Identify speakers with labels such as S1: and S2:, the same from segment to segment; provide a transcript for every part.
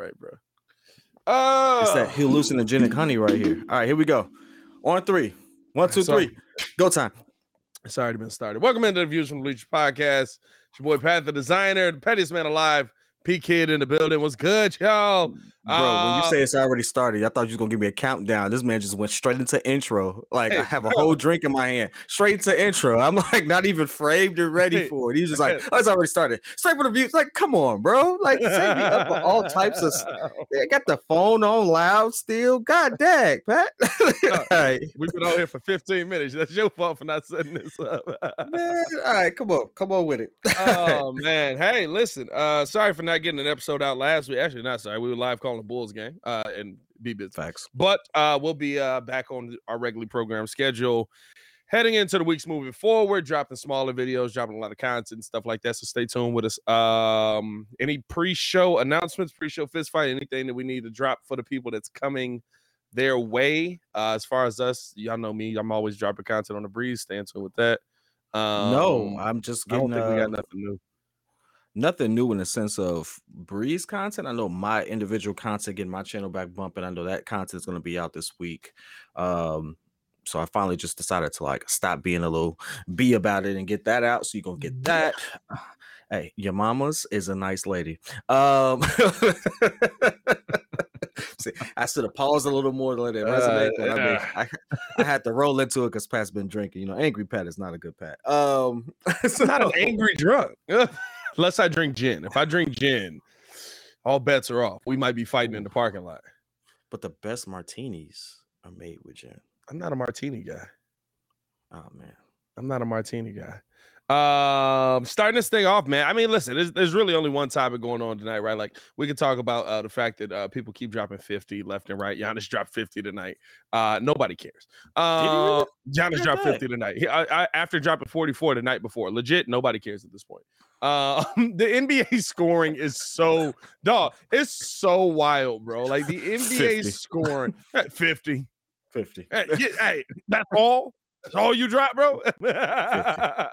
S1: right, bro. Oh,
S2: It's that oh. hallucinogenic honey right here. All right, here we go. On three. One, two, three. Go time.
S1: it's already been started. Welcome into the Views from the Bleachers podcast. It's your boy Pat, the designer, the pettiest man alive. P Kidd in the building. What's good, y'all?
S2: Bro, when you
S1: Uh,
S2: say it's already started, I thought you was gonna give me a countdown. This man just went straight into intro. Like I have a
S1: bro.
S2: whole drink in my hand, straight into intro. I'm like not even framed or ready
S1: Hey,
S2: for it. He's just like, oh, it's already started. Straight for the views. Like, come on, bro. Like, set me up for all types of. I got the phone on loud still. God dang, Pat. all right,
S1: We've been out here for 15 minutes. That's your fault for not setting this up.
S2: man. All right, come on, come on with it.
S1: oh man. Hey, listen. Uh sorry for not getting an episode out last week. Actually, not sorry. We were live calling the Bulls game. Uh and be busy.
S2: Facts.
S1: But uh we'll be uh back on our regularly program schedule. Heading into the weeks moving forward, dropping smaller videos, dropping a lot of content and stuff like that. So stay tuned with us. Um, any pre-show announcements, pre-show fist fight, anything that we need to drop for the people that's coming their way. Uh, as far as us, y'all know me, I'm always dropping content on the breeze. Stay in tune with that. Um,
S2: no, I'm just
S1: I don't
S2: getting
S1: think we
S2: uh,
S1: got nothing new.
S2: Nothing new in the sense of breeze content. I know my individual content getting my channel back bumping. I know that content is going to be out this week. Um, so I finally just decided to like stop being a little bee about it and get that out. So you're gonna get that. Hey, your mama's is a nice lady. Um See, I should have paused a little more to let it resonate. but I, mean,
S1: Uh,
S2: I, I had to roll into it because Pat's been drinking. You know, angry Pat is not a good Pat. Um,
S1: It's not an angry drunk. Unless I drink gin. If I drink gin, all bets are off. We might be fighting in the parking lot.
S2: But the best martinis are made with gin.
S1: I'm not a martini guy.
S2: Oh man.
S1: I'm not a martini guy. Um, starting this thing off, man. I mean, listen, there's, there's really only one topic going on tonight, right? Like we could talk about uh, the fact that uh, people keep dropping 50 left and right. Giannis dropped 50 tonight. Uh, nobody cares. Uh, Giannis dropped 50 tonight. He, I, I, after dropping 44 the night before, legit, nobody cares at this point. Uh, the NBA scoring is so dog. It's so wild, bro. Like the NBA
S2: 50.
S1: scoring at 50.
S2: 50.
S1: Hey, yeah, hey, that's all. That's all you drop, bro.
S2: I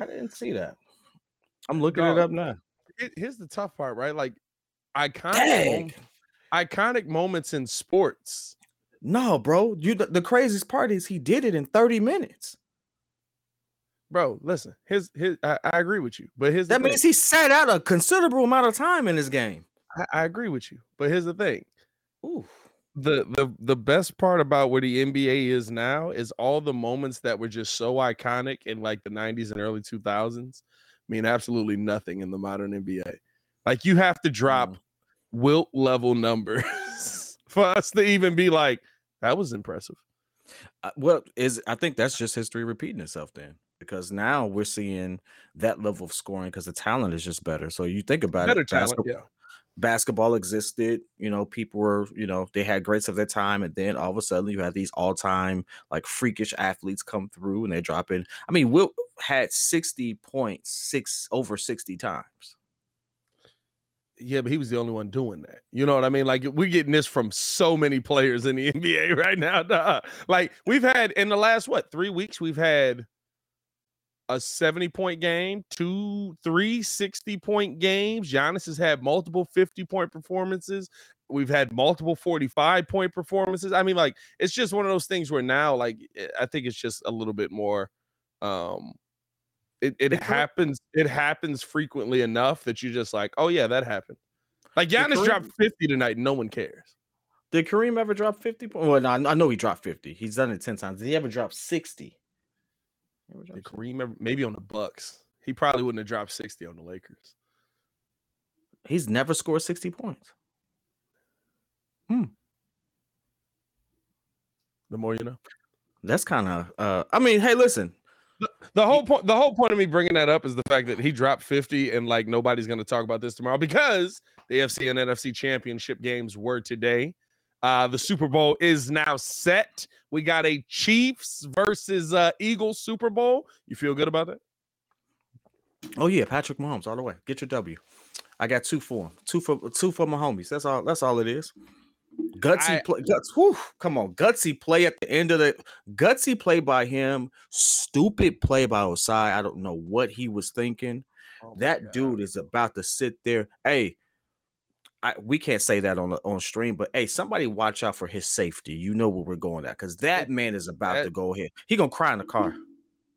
S2: didn't see that. I'm looking
S1: Dog.
S2: it up now.
S1: Here- Here's the tough part, right? Like iconic,
S2: Dang.
S1: iconic moments in sports.
S2: No, bro. You the, the craziest part is he did it in 30 minutes.
S1: Bro, listen. His his I, I agree with you, but his
S2: That
S1: thing.
S2: means he sat out a considerable amount of time in this game.
S1: I, I agree with you, but here's the thing.
S2: Ooh.
S1: the the the best part about where the NBA is now is all the moments that were just so iconic in like the 90s and early 2000s mean absolutely nothing in the modern NBA. Like you have to drop
S2: Mm.
S1: wilt level numbers for us to even be like that was impressive.
S2: Uh, well, is I think that's just history repeating itself then. Because now we're seeing that level of scoring because the talent is just better. So you think about
S1: Better
S2: it,
S1: talent,
S2: basketball,
S1: yeah.
S2: basketball existed, you know, people were, you know, they had greats of their time, and then all of a sudden you had these all-time like freakish athletes come through and they're dropping. I mean, Wilt had 60 points six over 60 times.
S1: Yeah, but he was the only one doing that. You know what I mean? Like we're getting this from so many players in the NBA right now. dawg. Like we've had in the last what three weeks, we've had a 70 point game, two, three 60 point games. Giannis has had multiple 50 point performances. We've had multiple 45 point performances. I mean, like it's just one of those things where now, like eh, I think it's just a little bit more um it, it happens it happens frequently enough that you're just like, oh yeah, that happened. Like Giannis
S2: Kareem-
S1: dropped 50 tonight, no one cares.
S2: Did Kareem ever drop 50 points? Well, no, I know he dropped 50. He's done it 10 times. Did he ever drop 60?
S1: Did Kareem ever, maybe on the Bucks. He probably wouldn't have dropped 60 on the Lakers.
S2: He's never scored 60 points. Hmm.
S1: The more you know.
S2: That's kind of uh I mean, hey, listen.
S1: The whole point the whole point of me bringing that up is the fact that he dropped 50 and like nobody's going to talk about this tomorrow because the AFC and NFC championship games were today. Uh the Super Bowl is now set. We got a Chiefs versus uh Eagles Super Bowl. You feel good about that?
S2: Oh yeah, Patrick Mahomes all the way. Get your W. I got two for him. Two for two for my homies. That's all. That's all it is. Gutsy
S1: I-
S2: play. Guts. Whew, come on, gutsy play at the end of the gutsy play by him. Stupid play by Ossai. I don't know what he was thinking.
S1: Oh
S2: that
S1: God.
S2: dude is about to sit there. Hey, I, we can't say that on the on stream, but hey, somebody watch out for his safety. You know where we're going at because that man is about
S1: That-
S2: to go ahead. He gonna cry in the car.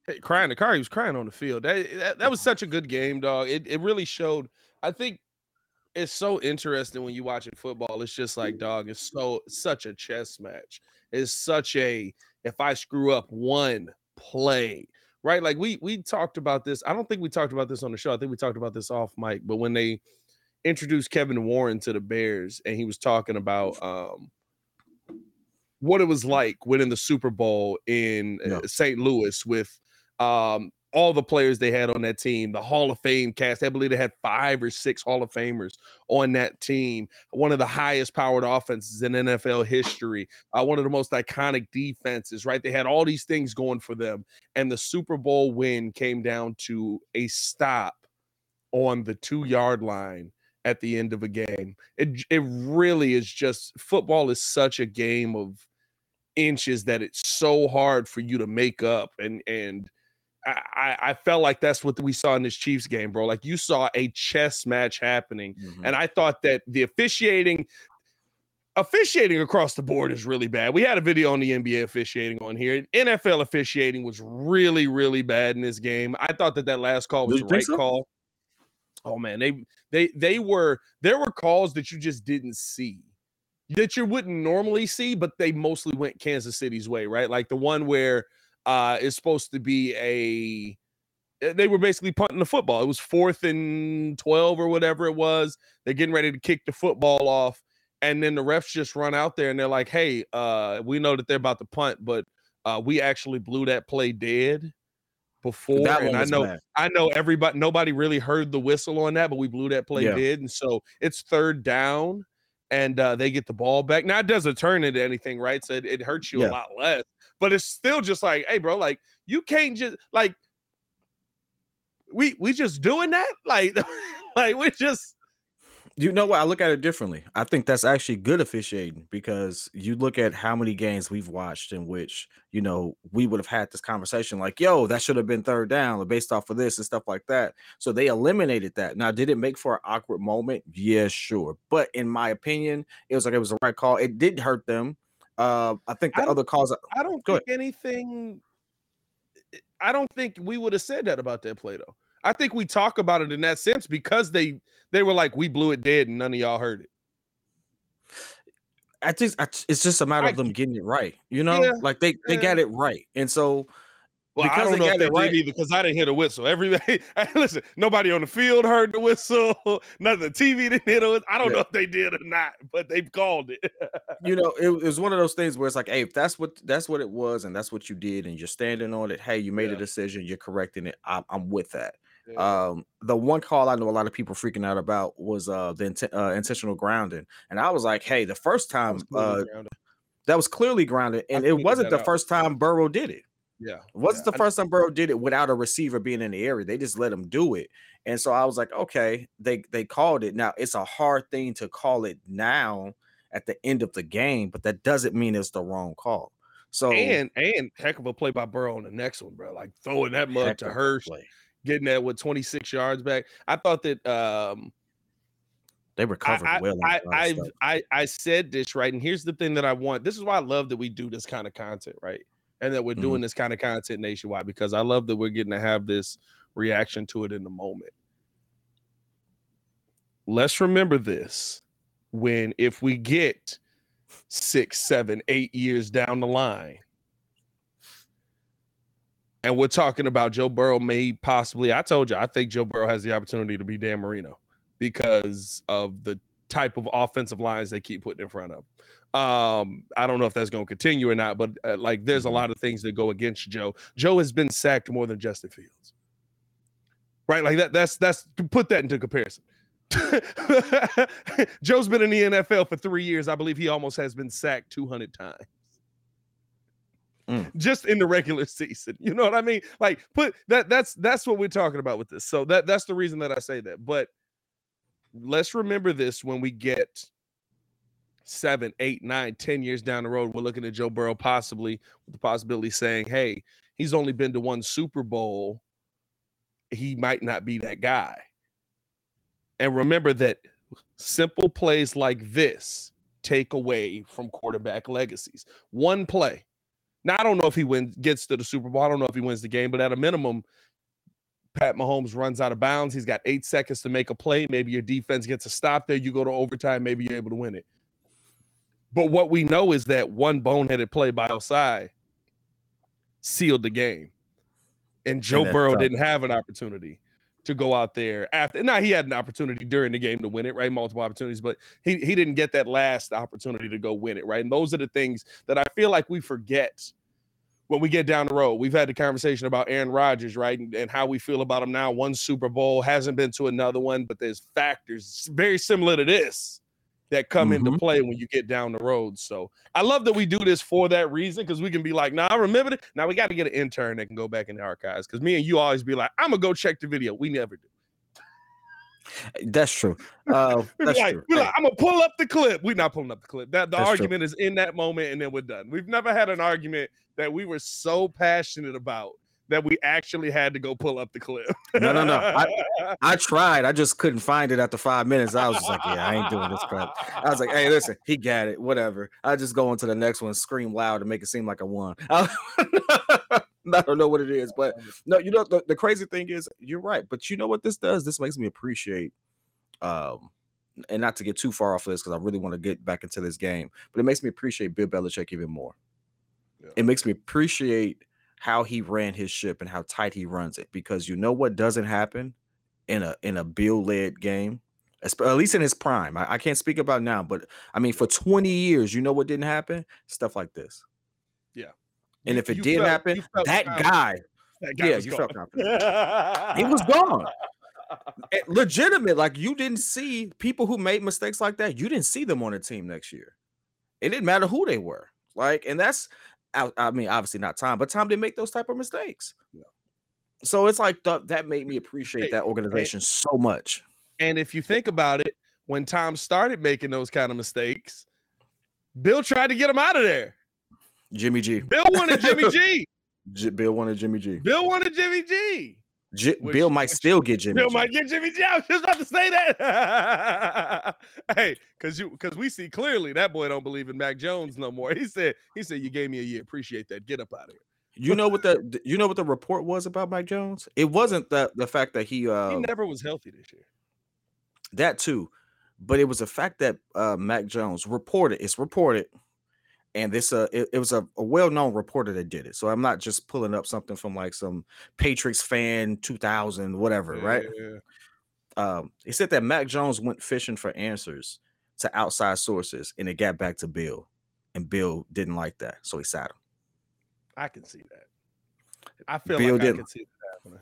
S1: Hey, crying in the car. He was crying on the field. That, that that was such a good game, dog. It it really showed. I think it's so interesting when you watching football. It's just like, dog, it's so such a chess match. It's such a if I screw up one play, right? Like we we talked about this. I don't think we talked about this on the show. I think we talked about this off mic, but when they introduced Kevin Warren to the Bears and he was talking about um what it was like winning the Super Bowl in uh,
S2: Yeah.
S1: St. Louis with um all the players they had on that team, the Hall of Fame cast. I believe they had five or six Hall of Famers on that team. One of the highest powered offenses in NFL history. Uh, one of the most iconic defenses, right? They had all these things going for them. And the Super Bowl win came down to a stop on the two yard line at the end of a game. It, it really is just football is such a game of inches that it's so hard for you to make up and and I, I felt like that's what we saw in this Chiefs game, bro. Like you saw a chess match happening,
S2: Mhm.
S1: and I thought that the officiating, officiating across the board is really bad. We had a video on the NBA officiating on here. NFL officiating was really, really bad in this game. I thought that that last call was the
S2: think
S1: right
S2: so?
S1: call. Oh man, they they they were there were calls that you just didn't see that you wouldn't normally see, but they mostly went Kansas City's way, right? Like the one where uh is supposed to be a eh, they were basically punting the football. It was fourth and 12 or whatever it was. They're getting ready to kick the football off. And then the refs just run out there and they're like, hey, uh, we know that they're about to punt, but uh, we actually blew that play dead before.
S2: That
S1: and I know
S2: bad.
S1: I know everybody nobody really heard the whistle on that, but we blew that play
S2: Yeah.
S1: dead. And so it's third down and uh, they get the ball back. Now it doesn't turn into anything, right? So it, it hurts you
S2: Yeah.
S1: a lot less, but it's still just like, hey, bro, like you can't just like we we just doing that, like like we just
S2: You know what? I look at it differently. I think that's actually good officiating because you look at how many games we've watched in which, you know, we would have had this conversation like, yo, that should have been third down or based off of this and stuff like that. So they eliminated that. Now, did it make for an awkward moment? Yeah, sure. But in my opinion, it was like it was the right call. It did hurt them. Uh, I think
S1: I
S2: the
S1: don't-
S2: other calls,
S1: I don't think anything. I don't think we would have said that about that play though. I think we talk about it in that sense because they they were like we blew it dead and none of y'all heard it.
S2: I just, I, it's just a matter
S1: I
S2: of them getting it right. You know,
S1: Yeah,
S2: like they they
S1: yeah.
S2: got it right, and so
S1: Well, I don't know if they
S2: right-
S1: did either because I didn't hear the whistle. Everybody, listen, nobody on the field heard the whistle. None of the TV didn't hear the whistle. I don't
S2: Yeah.
S1: know if they did or not, but they called it.
S2: you know, it, it was one of those things where it's like, hey, if that's what that's what it was, and that's what you did, and you're standing on it, hey, you made
S1: Yeah.
S2: a decision, you're correcting it. I'm, I'm with that.
S1: Yeah.
S2: Um, the one call I know a lot of people freaking out about was uh the inten- uh, intentional grounding, and I was like, hey, the first
S1: That
S2: time
S1: was clearly
S2: uh
S1: grounded.
S2: that was clearly grounded, and it wasn't the
S1: out.
S2: first time Burrow did it.
S1: Yeah,
S2: wasn't
S1: yeah.
S2: the first time Burrow did it without a receiver being in the area. They just let him do it. And so I was like, okay, they they called it. Now it's a hard thing to call it now at the end of the game, but that doesn't mean it's the wrong call. So
S1: and and heck of a play by Burrow on the next one, bro. Like throwing that mug to Hurst, getting that with 26 yards back. I thought that um
S2: They recovered
S1: I,
S2: well.
S1: I,
S2: a lot of
S1: I. I, I said this right, and here's the thing that I want. This is why I love that we do this kind of content, right? And that we're doing mm-hmm. this kind of content nationwide because I love that we're getting to have this reaction to it in the moment. Let's remember this when if we get six, seven, eight years down the line, and we're talking about Joe Burrow may possibly, I told you, I think Joe Burrow has the opportunity to be Dan Marino because of the type of offensive lines they keep putting in front of. Um, I don't know if that's going to continue or not, but uh, like there's a
S2: Mhm.
S1: lot of things that go against Joe. Joe has been sacked more than Justin Fields. Right? Like that that's that's put that into comparison. Joe's been in the NFL for 3 years. I believe he almost has been sacked 200 times.
S2: Mm.
S1: Just in the regular season. You know what I mean? Like put that that's that's what we're talking about with this. So that that's the reason that I say that. But let's remember this when we get seven, eight, nine, ten years down the road. We're looking at Joe Burrow possibly with the possibility saying, hey, he's only been to one Super Bowl. He might not be that guy. And remember that simple plays like this take away from quarterback legacies. One play. Now I don't know if he wins gets to the Super Bowl. I don't know if he wins the game, but at a minimum, Pat Mahomes runs out of bounds. He's got eight seconds to make a play. Maybe your defense gets a stop there. You go to overtime. Maybe you're able to win it. But what we know is that one boneheaded play by Ossai sealed the game. And Joe and Burrow tough. didn't have an opportunity to go out there after. Now he had an opportunity during the game to win it, right? Multiple opportunities, but he he didn't get that last opportunity to go win it, right? And those are the things that I feel like we forget when we get down the road. We've had the conversation about Aaron Rodgers, right? And, and how we feel about him now. One Super Bowl hasn't been to another one, but there's factors very similar to this that come mm-hmm. into play when you get down the road. So I love that we do this for that reason because we can be like, nah, I remember it. Now we got to get an intern that can go back in the archives because me and you always be like, I'm gonna go check the video. We never do.
S2: That's true. Uh, that's
S1: like,
S2: true.
S1: Like, I'm gonna pull up the clip. We're not pulling up the clip. That the that's argument true. is in that moment, and then we're done. We've never had an argument that we were so passionate about that we actually had to go pull up the clip.
S2: no, no, no. I, I, tried. I just couldn't find it after five minutes. I was just like, yeah, I ain't doing this crap. I was like, hey, listen, he got it. Whatever. I just go on to the next one, scream loud, and make it seem like I won. I, don't know what it is, but no, you know, the, the crazy thing is, you're right. But you know what this does? This makes me appreciate um and not to get too far off of this because I really want to get back into this game, but it makes me appreciate Bill Belichick even more. Yeah. It makes me appreciate how he ran his ship and how tight he runs it because you know what doesn't happen in a in a Bill led game, at least in his prime. I, I, can't speak about now, but I mean for 20 years, you know what didn't happen? Stuff like this.
S1: Yeah.
S2: And if it did felt, happen, that guy, that guy, yeah, you gone. felt confident. he was gone. Eh, legitimate, like you didn't see people who made mistakes like that. You didn't see them on the team next year. It didn't matter who they were. Like, and that's I, I mean, obviously not Tom, but Tom didn't make those type of mistakes. Yeah. So it's like th- that made me appreciate that organization so much.
S1: And if you think about it, when Tom started making those kind of mistakes, Bill tried to get him out of there.
S2: Jimmy G.
S1: Bill wanted Jimmy G.
S2: Bill wanted Jimmy G.
S1: Bill wanted Jimmy G.
S2: J- which, Bill might still get Jimmy.
S1: Bill might get Jimmy G. I was just about to say that. hey, because you because we see clearly that boy don't believe in Mac Jones no more. He said he said you gave me a year. Appreciate that. Get up out of here.
S2: You know what the you know what the report was about Mac Jones? It wasn't the the fact that he uh
S1: he never was healthy this year.
S2: That too, but it was the fact that uh Mac Jones reported. It's reported and this uh it, it was a, a, well-known reporter that did it so i'm not just pulling up something from like some patriots fan 2000 whatever yeah, right yeah. um he said that mac jones went fishing for answers to outside sources and it got back to bill and bill didn't like that so he sat him
S1: i can see that i feel bill like didn't. i can see that happening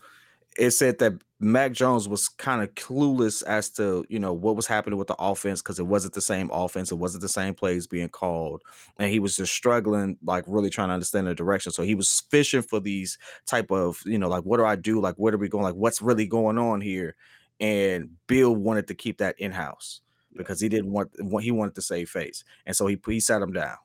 S2: it said that Mac Jones was kind of clueless as to you know what was happening with the offense because it wasn't the same offense, it wasn't the same plays being called, and he was just struggling, like really trying to understand the direction. So he was fishing for these type of you know like what do I do, like where are we going, like what's really going on here, and Bill wanted to keep that in house because he didn't want he wanted to save face, and so he he sat him down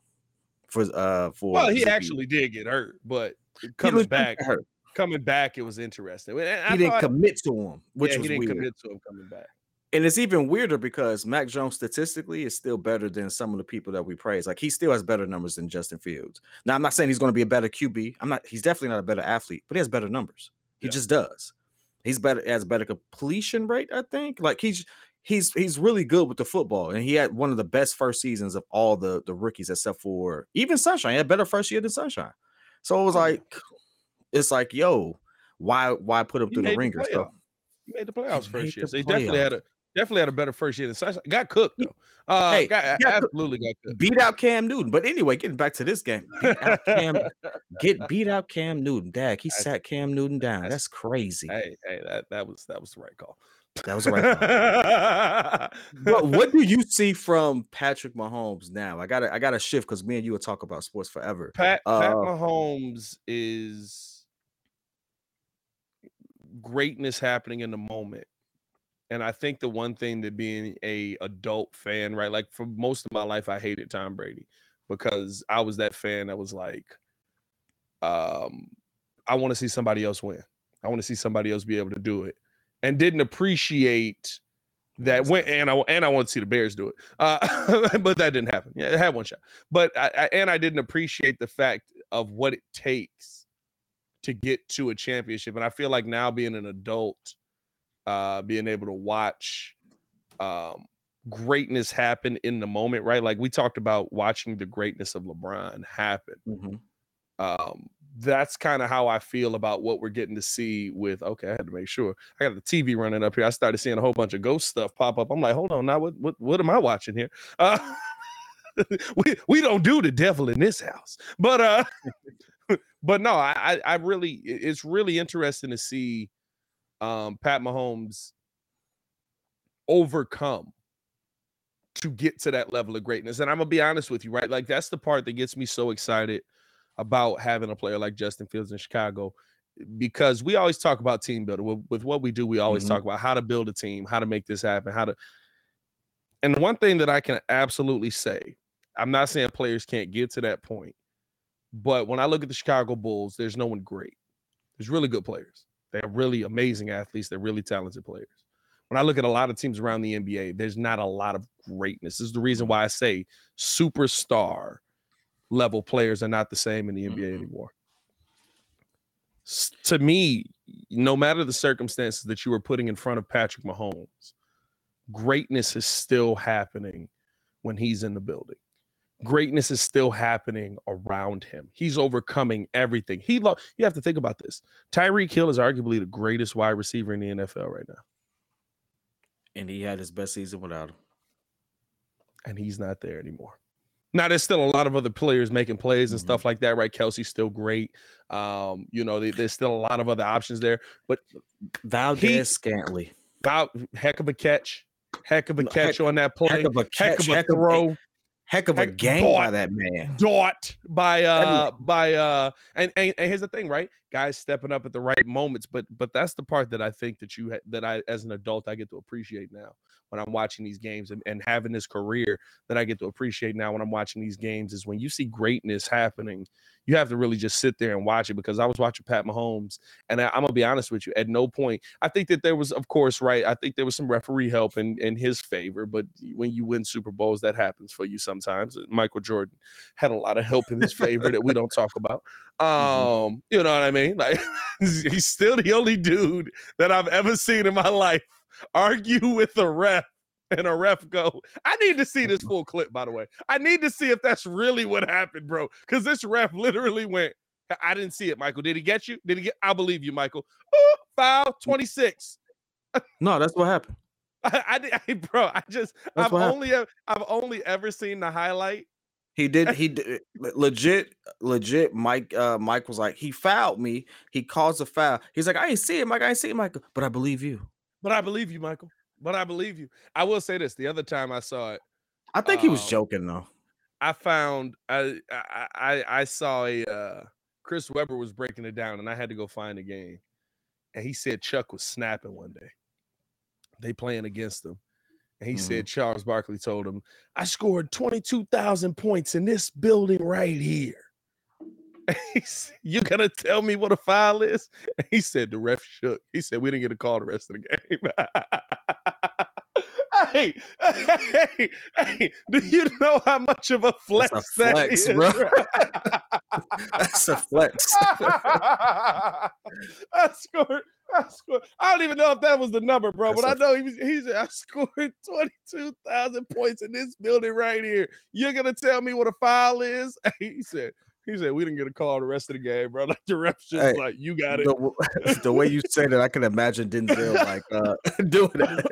S2: for uh for
S1: well he actually did get hurt, but coming back hurt coming back, it was interesting.
S2: He didn't commit to him, which yeah, was he didn't weird.
S1: commit to him coming back.
S2: And it's even weirder because Mac Jones statistically is still better than some of the people that we praise. Like he still has better numbers than Justin Fields. Now I'm not saying he's going to be a better QB. I'm not. He's definitely not a better athlete, but he has better numbers. He yeah. just does. He's better has better completion rate. I think. Like he's he's he's really good with the football, and he had one of the best first seasons of all the the rookies except for even Sunshine. He had better first year than Sunshine. So it was oh, like, it's like, yo, why why put him he through the ringer? The so
S1: he made the playoffs first year. So he definitely had a definitely had a better first year than Sunshine. Got cooked though. Uh, hey, got, got absolutely got cooked.
S2: Beat out Cam Newton. But anyway, getting back to this game, beat out Cam, get beat out Cam Newton. Dag, he sat Cam Newton down. That's, that's crazy.
S1: Hey, hey, that that was that was the right call.
S2: That was the right call. but what do you see from Patrick Mahomes now? I gotta I gotta shift because me and you will talk about sports forever.
S1: Pat, uh, Pat Mahomes is greatness happening in the moment. And I think the one thing that being a adult fan, right? Like for most of my life, I hated Tom Brady because I was that fan that was like, um, I want to see somebody else win. I want to see somebody else be able to do it. And didn't appreciate that went and I and I want to see the Bears do it, uh, but that didn't happen. Yeah, it had one shot, but I, I, and I didn't appreciate the fact of what it takes to get to a championship. And I feel like now being an adult, uh, being able to watch um, greatness happen in the moment, right? Like we talked about watching the greatness of LeBron happen.
S2: Mm-hmm.
S1: Um, that's kind of how I feel about what we're getting to see with okay, I had to make sure. I got the TV running up here. I started seeing a whole bunch of ghost stuff pop up. I'm like, hold on, now what what what am I watching here? Uh, we we don't do the devil in this house. But uh but no, I I really it's really interesting to see um Pat Mahomes overcome to get to that level of greatness. And I'm gonna be honest with you, right? Like that's the part that gets me so excited about having a player like Justin Fields in Chicago because we always talk about team building. With, with what we do, we always mm-hmm. talk about how to build a team, how to make this happen, how to. And one thing that I can absolutely say, I'm not saying players can't get to that point, but when I look at the Chicago Bulls, there's no one great. There's really good players. They're really amazing athletes. They're really talented players. When I look at a lot of teams around the NBA, there's not a lot of greatness. This is the reason why I say superstar level players are not the same in the NBA mm-hmm. anymore. To me, no matter the circumstances that you were putting in front of Patrick Mahomes, greatness is still happening when he's in the building. Greatness is still happening around him. He's overcoming everything. He lo- you have to think about this. Tyreek Hill is arguably the greatest wide receiver in the NFL right now.
S2: And he had his best season without him.
S1: And he's not there anymore. Now there's still a lot of other players making plays and mm-hmm. stuff like that, right? Kelce's still great. Um, you know, there's still a lot of other options there, but
S2: Valdes-Scantling,
S1: about heck of a catch, heck of a catch heck, on that play, heck of a catch, heck of a throw.
S2: Heck of a heck game by that man.
S1: Dot by uh by uh and, and, and here's the thing, right? Guys stepping up at the right moments, but but that's the part that I think that you that I as an adult I get to appreciate now when I'm watching these games and, and having this career that I get to appreciate now when I'm watching these games is when you see greatness happening, you have to really just sit there and watch it because I was watching Pat Mahomes and I, am gonna be honest with you, at no point I think that there was, of course, right. I think there was some referee help in in his favor, but when you win Super Bowls, that happens for you sometimes. Michael Jordan had a lot of help in his favor that we don't talk about. Mm-hmm. Um, you know what I mean? Like he's still the only dude that I've ever seen in my life argue with a ref and a ref go, I need to see this full clip, by the way. I need to see if that's really what happened, bro. Because this ref literally went, I didn't see it, Michael. Did he get you? Did he get? I believe you, Michael. Oh, foul 26.
S2: No, that's what happened.
S1: I, I, bro, I just, that's I've only. I've only ever seen the highlight.
S2: He did, he did, legit, legit. Mike, uh, Mike was like, he fouled me. He caused a foul. He's like, I ain't see it, Mike. I ain't see it, Michael. But I believe you.
S1: But I believe you, Michael. But I believe you. I will say this: the other time I saw it,
S2: I think um, he was um, joking though.
S1: I found I I I saw a uh, Chris Webber was breaking it down, and I had to go find the game, and he said Chuck was snapping one day. They playing against him. And he mm-hmm. said Charles Barkley told him, I scored 22,000 points in this building right here. you gonna tell me what a foul is? And he said the ref shook. He said we didn't get a call the rest of the game. hey, hey, hey, do you know how much of a flex, That's a flex that is? Bro.
S2: That's a flex.
S1: I scored. I scored. I don't even know if that was the number, bro, That's but a, I know he was. He said I scored twenty two thousand points in this building right here. You're gonna tell me what a foul is? He said he said we didn't get a call the rest of the game, bro. Like the refs just hey, like you got it.
S2: The, the, way you said it, I can imagine Denzel like uh, doing that.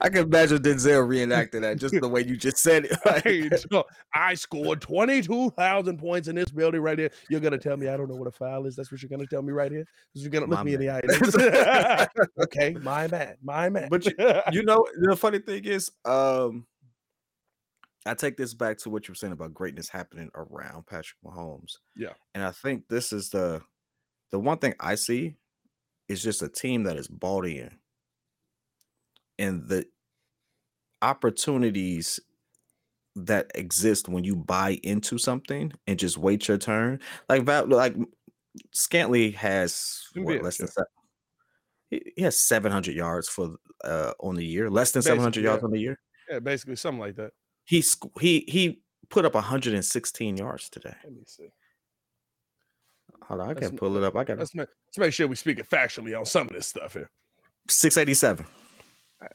S2: I can imagine Denzel reenacting that just the way you just said it.
S1: I scored twenty two thousand points in this building right here. You're gonna tell me I don't know what a foul is? That's what you're gonna tell me right here. You're gonna look my me man. in the eye. okay, my man, my man.
S2: But you, you know the funny thing is, um, I take this back to what you were saying about greatness happening around Patrick Mahomes.
S1: Yeah.
S2: And I think this is the the one thing I see is just a team that is bought in. And the opportunities that exist when you buy into something and just wait your turn. Like like Scantling has what, less than seven, he has 700 yards for uh, on the year, less than 700 yards
S1: yeah.
S2: on the year.
S1: Yeah, basically something like that.
S2: He he he put up 116 yards today.
S1: Let me see.
S2: Hold on, I
S1: Let's
S2: can pull it up. I got
S1: Let's make, let's make sure we speak it factually on some of this stuff here.
S2: 687.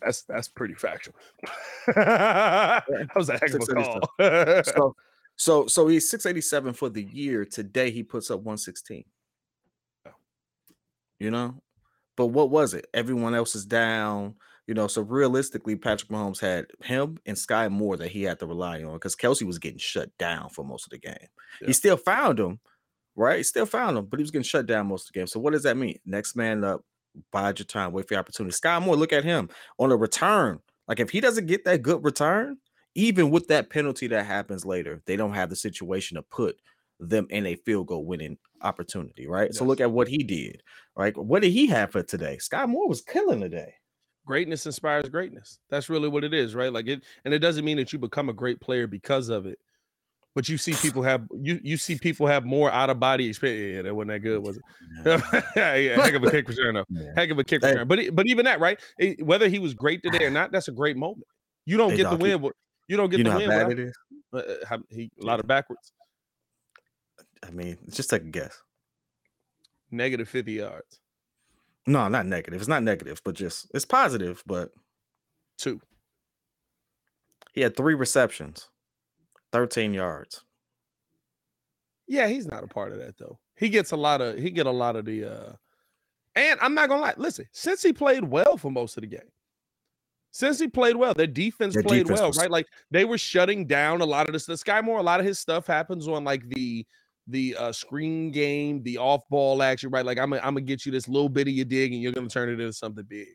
S1: That's that's pretty factual. that was a heck of a call.
S2: So so so he's 687 for the year. Today he puts up 116. You know, but what was it? Everyone else is down. You know, so realistically, Patrick Mahomes had him and Skyy Moore that he had to rely on because Kelce was getting shut down for most of the game.
S1: Yeah.
S2: He still found him, right? He still found him, but he was getting shut down most of the game. So what does that mean? Next man up, bide your time, wait for your opportunity. Skyy Moore, look at him on a return. Like if he doesn't get that good return, even with that penalty that happens later, they don't have the situation to put them in a field goal winning opportunity, right? So look at what he did, right? What did he have for today? Skyy Moore was killing today.
S1: greatness inspires greatness. That's really what it is, right? Like it, and it doesn't mean that you become a great player because of it. But you see people have you you see people have more out of body experience. Yeah, that wasn't that good, was it? yeah, yeah, heck of a kick return though.
S2: Yeah.
S1: Heck of a kick
S2: Hey.
S1: return. But it- but even that, right? It- whether he was great today or not, that's a great moment. You don't get the win. with- You don't get
S2: You
S1: the
S2: how
S1: win.
S2: bad
S1: without-
S2: it is?
S1: uh, uh, how- he, a lot of backwards,
S2: I mean, it's just take a guess.
S1: negative fifty yards,
S2: No, not negative. It's not negative, but just it's positive. But
S1: two.
S2: he had three receptions, 13 yards.
S1: Yeah, he's not a part of that though. He gets a lot of he get a lot of the uh and I'm not gonna lie, listen, since he played well for most of the game, since he played well, their defense
S2: Their
S1: played
S2: defense
S1: well,
S2: was-
S1: right? Like they were shutting down a lot of this. The Skyy Moore, a lot of his stuff happens on like the the uh screen game, the off ball action, right? Like I'm gonna I'm gonna get you this little bit of your dig and you're gonna turn it into something big.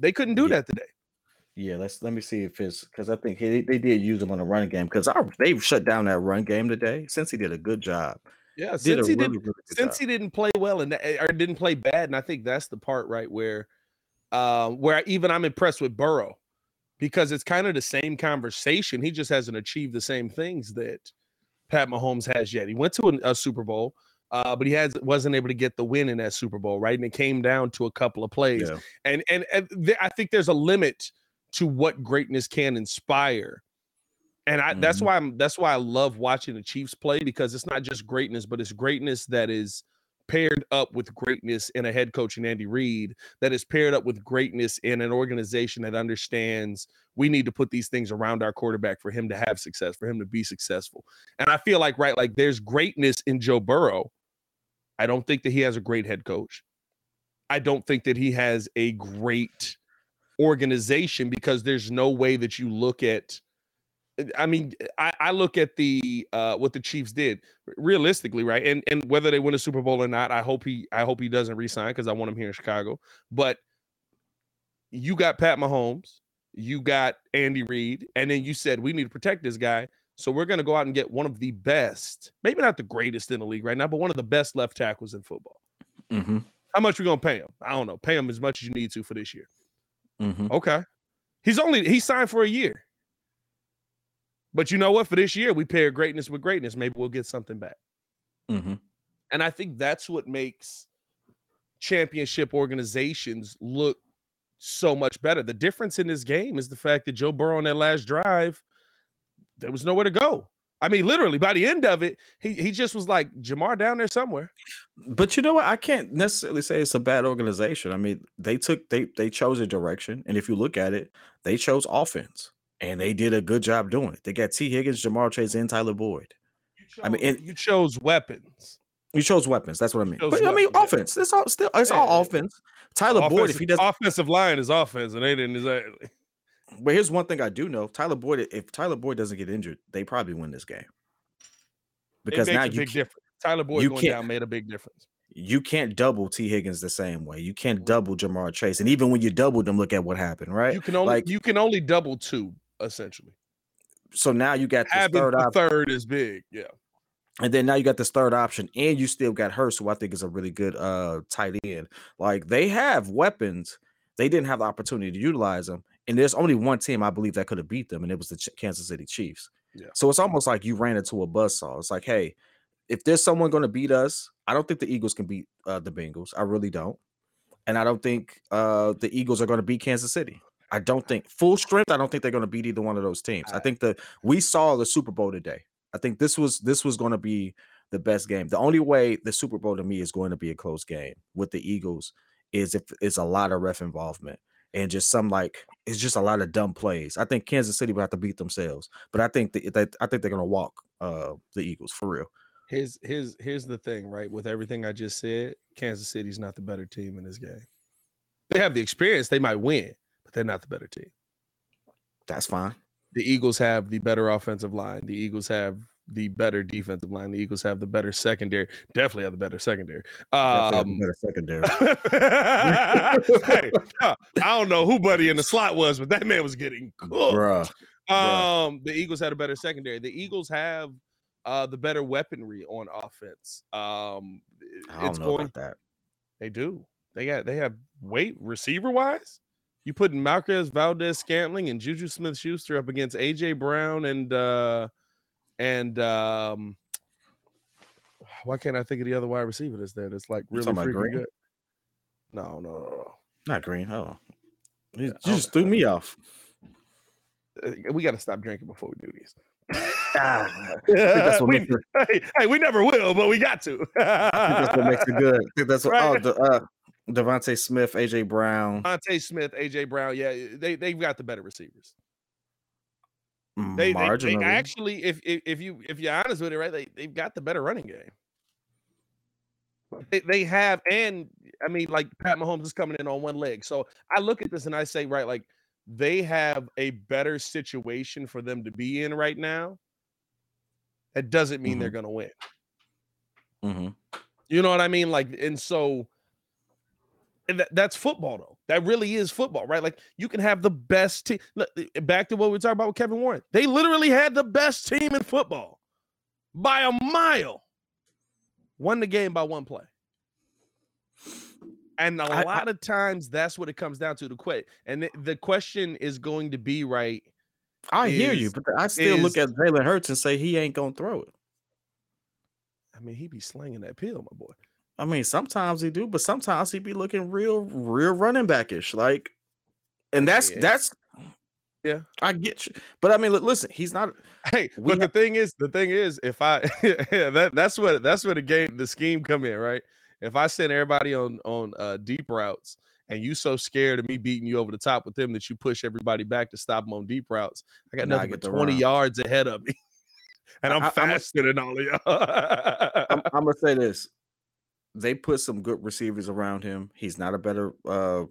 S1: They couldn't do
S2: Yeah.
S1: that today.
S2: Yeah, let's let me see if it's because I think he, they did use him on the run game because they shut down that run game today. Since he did a good job,
S1: Yeah,
S2: did
S1: since
S2: a
S1: he
S2: really,
S1: did
S2: really
S1: since
S2: job.
S1: he didn't play well and or didn't play bad, and I think that's the part right where, uh, where even I'm impressed with Burrow, because it's kind of the same conversation. He just hasn't achieved the same things that Pat Mahomes has yet. He went to a, a Super Bowl, uh, but he has wasn't able to get the win in that Super Bowl, right? And it came down to a couple of plays,
S2: Yeah.
S1: and and, and th- I think there's a limit to what greatness can inspire. And I, that's
S2: Mhm.
S1: why I'm that's why I love watching the Chiefs play because it's not just greatness, but it's greatness that is paired up with greatness in a head coach in Andy Reid, that is paired up with greatness in an organization that understands we need to put these things around our quarterback for him to have success, for him to be successful. And I feel like right, like there's greatness in Joe Burrow. I don't think that he has a great head coach. I don't think that he has a great organization because there's no way that you look at I mean, I, I look at the uh what the Chiefs did realistically, right? And and whether they win a Super Bowl or not, I hope he I hope he doesn't resign because I want him here in Chicago. But you got Pat Mahomes, you got Andy Reid, and then you said we need to protect this guy. So we're gonna go out and get one of the best, maybe not the greatest in the league right now, but one of the best left tackles in football.
S2: Mm-hmm.
S1: How much are we gonna pay him? I don't know. Pay him as much as you need to for this year.
S2: Mm-hmm.
S1: Okay. He's only he signed for a year. But you know what? For this year, we pair greatness with greatness. Maybe we'll get something back.
S2: Mm-hmm.
S1: And I think that's what makes championship organizations look so much better. The difference in this game is the fact that Joe Burrow on that last drive, there was nowhere to go. I mean, literally by the end of it, he he just was like Ja'Marr down there somewhere.
S2: But you know what? I can't necessarily say it's a bad organization. I mean, they took they they chose a direction, and if you look at it, they chose offense, and they did a good job doing it. They got Tee Higgins, Ja'Marr Chase, and Tyler Boyd.
S1: You
S2: I mean,
S1: chose-
S2: it-
S1: you chose weapons.
S2: You chose weapons. That's what I mean.
S1: chose
S2: But I mean,
S1: yeah.
S2: offense. It's all still. It's all
S1: yeah.
S2: offense. Tyler Boyd, if he doesn't.
S1: offensive line is offense, and they didn't exactly.
S2: But here's one thing I do know: Tyler Boyd. If Tyler Boyd doesn't get injured, they probably win this game. Because
S1: it makes
S2: now
S1: a
S2: you
S1: big difference. Tyler Boyd going down made a big difference.
S2: you can't double Tee Higgins the same way. You can't double Ja'Marr Chase, and even when you doubled them, look at what happened, right?
S1: You can only
S2: like
S1: you can only double two essentially.
S2: so now you got this third option,
S1: third is big. Yeah.
S2: and then now you got this third option, and you still got Hurst, who I think is a really good uh tight end. Like they have weapons, they didn't have the opportunity to utilize them, and there's only one team I believe that could have beat them, and it was the Ch- Kansas City Chiefs.
S1: Yeah.
S2: So it's almost like you ran into a buzzsaw. It's like, hey, if there's someone going to beat us, I don't think the Eagles can beat uh, the Bengals. I really don't. and I don't think uh, the Eagles are going to beat Kansas City. I don't think full strength. I don't think they're going to beat either one of those teams. I think that we saw the Super Bowl today. I think this was this was going to be the best game. The only way the Super Bowl to me is going to be a close game with the Eagles is if it's a lot of ref involvement and just some like it's just a lot of dumb plays. I think Kansas City will have to beat themselves, but I think that I think they're going to walk uh, the Eagles for real.
S1: Here's here's here's the thing, right? With everything I just said, Kansas City's not the better team in this game. They have the experience; they might win, but they're not the better team.
S2: That's fine.
S1: The Eagles have the better offensive line. The Eagles have the better defensive line. The Eagles have the better secondary. Definitely have the better secondary. Um,
S2: better secondary.
S1: hey, I don't know who Buddy in the slot was, but that man was getting cooked. Bruh. Um, the Eagles had a better secondary. The Eagles have uh the better weaponry on offense. Um,
S2: it's going that.
S1: They do. They got they have weight receiver wise. You put Marquez Valdes Scantling and Juju Smith Schuster up against AJ Brown and uh and um why can't I think of the other wide receiver that's there that's like really freaking good? No, no, no, no.
S2: Not green. Oh. You, you just threw me off.
S1: Uh, we got to stop drinking before we do these. ah, that's what we, makes it, hey, hey, we never will, but we got to.
S2: that's what makes it good. that's what, right? oh, the, uh, DeVonta Smith, AJ Brown.
S1: DeVonta Smith, AJ Brown. Yeah, they they've got the better receivers.
S2: They, they, they,
S1: actually, if, if if you if you're honest with it, right, they they've got the better running game. They, they have, and I mean, like Pat Mahomes is coming in on one leg. So I look at this and I say, right, like they have a better situation for them to be in right now. That doesn't mean mm-hmm. they're going to win.
S2: Mm-hmm.
S1: You know what I mean? Like, and so and that, that's football, though. That really is football, right? Like you can have the best team. Eh, back to what we were talking about with Kevin Warren. They literally had the best team in football by a mile. Won the game by one play. And a I, lot I, of times that's what it comes down to. to quit. And the, the question is going to be right.
S2: I is, hear you, but I still is, look at Jalen Hurts and say he ain't gonna throw it.
S1: I mean, he be slinging that pill, my boy.
S2: I mean, sometimes he do, but sometimes he be looking real, real running backish. Like, and that's yeah. that's
S1: yeah,
S2: I get you. But I mean, listen, he's not.
S1: Hey, but have, the thing is, the thing is, if I yeah, that that's what that's where the game, the scheme come in, right? If I send everybody on on uh, deep routes, and you so scared of me beating you over the top with them that you push everybody back to stop them on deep routes, I got nothing but twenty yards ahead of me, and I'm I, faster I'm a, than all of y'all.
S2: I'm, I'm, gonna say this: they put some good receivers around him. He's not a better uh,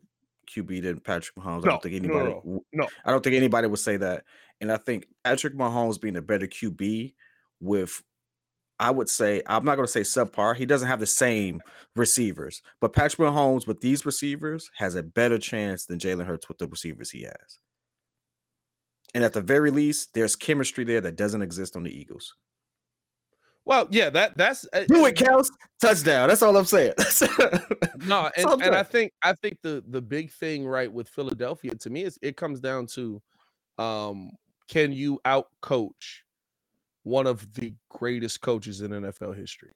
S2: QB than Patrick Mahomes. No, I don't think anybody.
S1: No, no,
S2: I don't think anybody would say that. And I think Patrick Mahomes being a better QB with I would say I'm not going to say subpar. He doesn't have the same receivers, but Patrick Mahomes with these receivers has a better chance than Jalen Hurts with the receivers he has. And at the very least, there's chemistry there that doesn't exist on the Eagles.
S1: Well, yeah, that that's
S2: uh, do it, counts touchdown. That's all I'm saying.
S1: no, and, and I think I think the the big thing right with Philadelphia to me is it comes down to um can you out coach one of the greatest coaches in NFL history.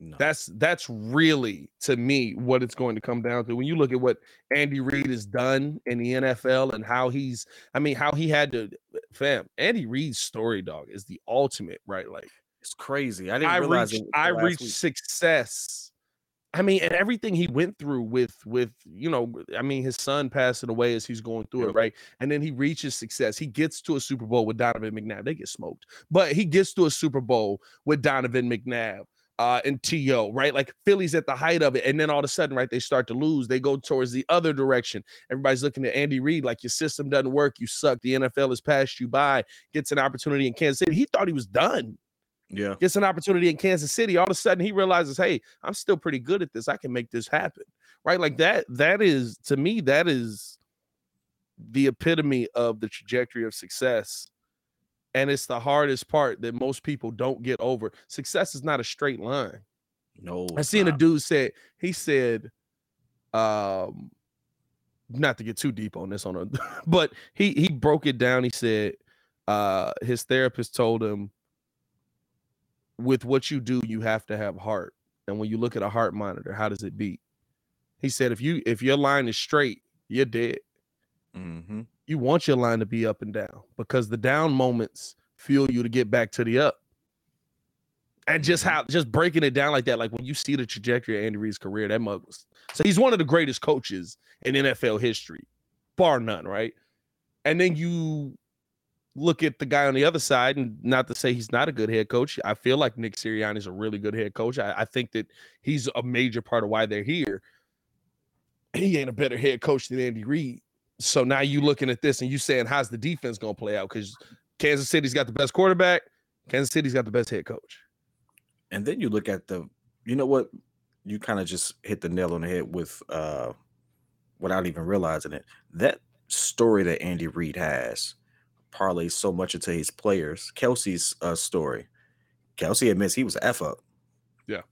S1: No. That's that's really to me what it's going to come down to. When you look at what Andy Reid has done in the NFL and how he's, I mean, how he had to, uh, fam. Andy Reid's story, dog, is the ultimate, right? Like
S2: it's crazy. I didn't I realize
S1: reached, I reached week. success I mean, and everything he went through with with you know, I mean, his son passing away as he's going through it, right? And then he reaches success. He gets to a Super Bowl with Donovan McNabb. They get smoked, but he gets to a Super Bowl with Donovan McNabb uh and T.O., right? Like Philly's at the height of it. And then all of a sudden, right, they start to lose. They go towards the other direction. Everybody's looking at Andy Reid like your system doesn't work. You suck. The NFL has passed you by. Gets an opportunity in Kansas City. He thought he was done.
S2: Yeah.
S1: Gets an opportunity in Kansas City. All of a sudden he realizes, hey, I'm still pretty good at this. I can make this happen. Right. Like that, that is to me, that is the epitome of the trajectory of success. And it's the hardest part that most people don't get over. Success is not a straight line.
S2: No,
S1: I seen not. a dude said, he said, um, not to get too deep on this on a but he he broke it down. He said uh his therapist told him with what you do, you have to have heart. And when you look at a heart monitor, how does it beat? He said if you if your line is straight, you're dead.
S2: Mm-hmm.
S1: You want your line to be up and down because the down moments fuel you to get back to the up. And just mm-hmm. how just breaking it down like that, like when you see the trajectory of Andy Reid's career, that mug was so he's one of the greatest coaches in NFL history, bar none, right? And then you look at the guy on the other side, and not to say he's not a good head coach. I feel like Nick Sirianni is a really good head coach. I, I think that he's a major part of why they're here. He ain't a better head coach than Andy Reid. So now you looking at this and you saying how's the defense gonna play out? Because Kansas City's got the best quarterback, Kansas City's got the best head coach.
S2: And then you look at the, you know what, you kind of just hit the nail on the head with, uh, without even realizing it. That story that Andy Reid has parlays so much into his players. Kelce's uh, story. Kelce admits he was F up.
S1: Yeah.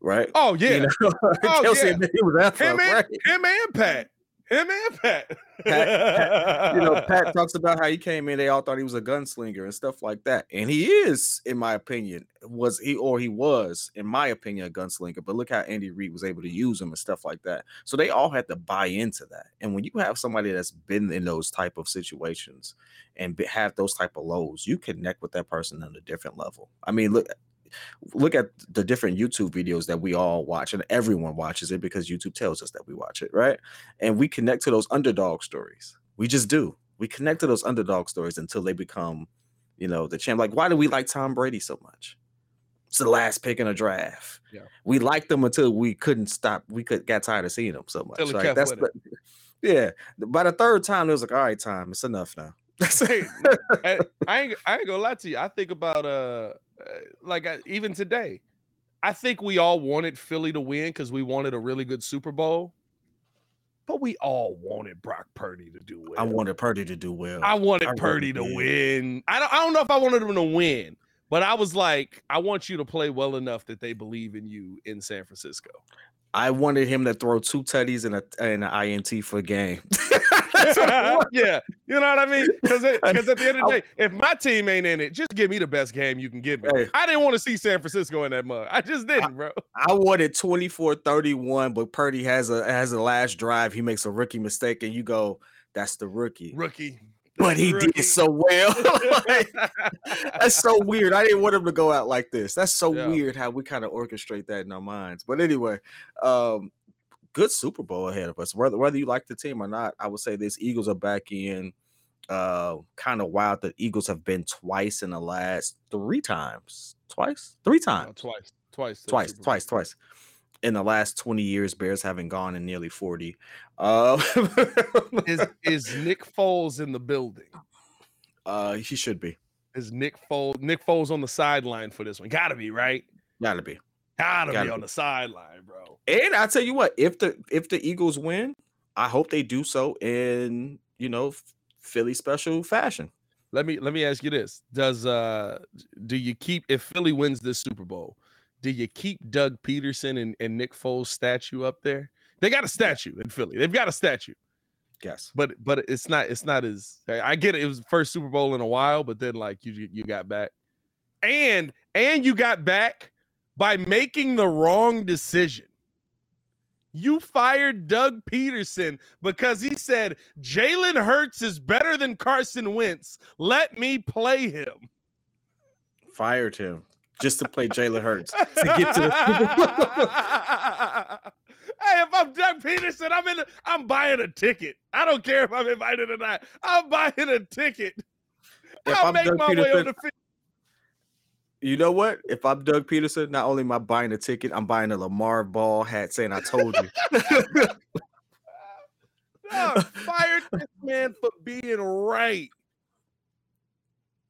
S2: Right.
S1: Oh yeah,
S2: You know?
S1: Oh,
S2: Kelce
S1: yeah.
S2: admit he was F
S1: him
S2: up.
S1: and
S2: Right.
S1: him and Pat, him and Pat.
S2: Pat- you know, Pat talks about how he came in, they all thought he was a gunslinger and stuff like that. And he is, in my opinion, was he or he was, in my opinion, a gunslinger. But look how Andy Reid was able to use him and stuff like that. So they all had to buy into that. And when you have somebody that's been in those type of situations and have those type of lows, you connect with that person on a different level. I mean, look. Look at the different YouTube videos that we all watch, and everyone watches it because YouTube tells us that we watch it, right? and we connect to those underdog stories. We just do. We connect to those underdog stories until they become, you know, the champ. Like, why do we like Tom Brady so much? It's the last pick in a draft.
S1: Yeah.
S2: We liked them until we couldn't stop. We could got tired of seeing them so much. Like, that's the- yeah. By the third time, it was like, all right, time, it's enough now.
S1: Hey, I, I ain't I ain't gonna lie to you. I think about uh, uh, like uh, even today, I think we all wanted Philly to win because we wanted a really good Super Bowl, but we all wanted Brock Purdy to do well.
S2: I wanted Purdy to do well.
S1: I wanted
S2: I really
S1: Purdy to
S2: did.
S1: win. I don't I don't know if I wanted him to win, but I was like, I want you to play well enough that they believe in you in San Francisco.
S2: I wanted him to throw two tutties and a and an INT for a game. That's what I wanted.
S1: yeah, you know what I mean? Because at the end of the day, if my team ain't in it, just give me the best game you can give me.
S2: Hey.
S1: I didn't want to see San Francisco in that mug. I just didn't, bro.
S2: I wanted 24-31, but Purdy has a has a last drive. He makes a rookie mistake, and you go, that's the rookie.
S1: Rookie.
S2: But he
S1: Rookie.
S2: did so well. Like, that's so weird. I didn't want him to go out like this. That's so
S1: Yeah.
S2: weird how we kind of orchestrate that in our minds. But anyway, um, good Super Bowl ahead of us. Whether whether you like the team or not, I would say this Eagles are back in. Uh, kind of wild that Eagles have been twice in the last three times. Twice, three
S1: No,
S2: times,
S1: twice, twice,
S2: twice, twice, twice. In the last 20 years, Bears haven't gone in nearly 40. Uh,
S1: Is is Nick Foles in the building?
S2: uh he should be.
S1: Is Nick Foles Nick Foles on the sideline for this one? Gotta be right.
S2: Gotta be.
S1: Gotta,
S2: Gotta
S1: be
S2: be.
S1: on the sideline, bro.
S2: And I tell you what, if the if the Eagles win, I hope they do so in you know Philly special fashion.
S1: Let me let me ask you this: Does uh do you keep if Philly wins this Super Bowl? Do you keep Doug Pederson and, and Nick Foles statue up there? They got a statue in Philly. They've got a statue,
S2: Yes.
S1: but but it's not it's not as I I get it. It was the first Super Bowl in a while, but then like you you got back, and and you got back by making the wrong decision. You fired Doug Pederson because he said Jalen Hurts is better than Carson Wentz. Let me play him.
S2: Fired him just to play Jalen Hurts to get to the
S1: hey, if I'm Doug Pederson, I'm in. I'm buying a ticket. I don't care if I'm invited or not. I'm buying a ticket.
S2: If
S1: I'll
S2: I'm
S1: make
S2: Doug
S1: my way on the field.
S2: You know what? If I'm Doug Pederson, not only am I buying a ticket, I'm buying a LaVar Ball hat saying I told you.
S1: Dog, fired this man for being right.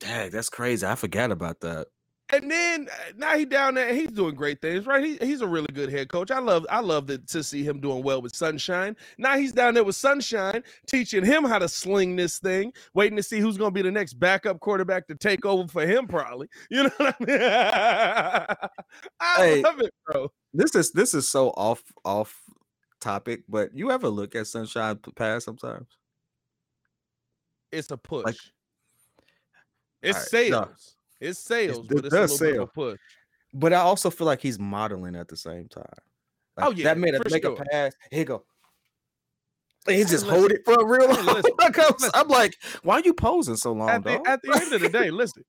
S2: Dang, that's crazy. I forgot about that.
S1: And then uh, now he down there, he's doing great things, right? He, he's a really good head coach. I love, I love that to see him doing well with Sunshine. Now he's down there with Sunshine, teaching him how to sling this thing, waiting to see who's going to be the next backup quarterback to take over for him, probably. You know what I mean? I
S2: Hey.
S1: love it, bro.
S2: This is this is so off off topic, but you ever look at Sunshine Pass sometimes?
S1: It's a push.
S2: Like-
S1: it's
S2: Alright,
S1: sales.
S2: no.
S1: It's sales,
S2: it
S1: but it's a
S2: does
S1: little bit of a push.
S2: But I also feel like he's modeling at the same time. Oh, like,
S1: Oh, yeah,
S2: that
S1: for
S2: to make
S1: sure.
S2: a pass. Here go. And he just
S1: listen.
S2: hold it for a real
S1: listen.
S2: I'm, like, why are you posing so long,
S1: at the, at the end of the day, listen,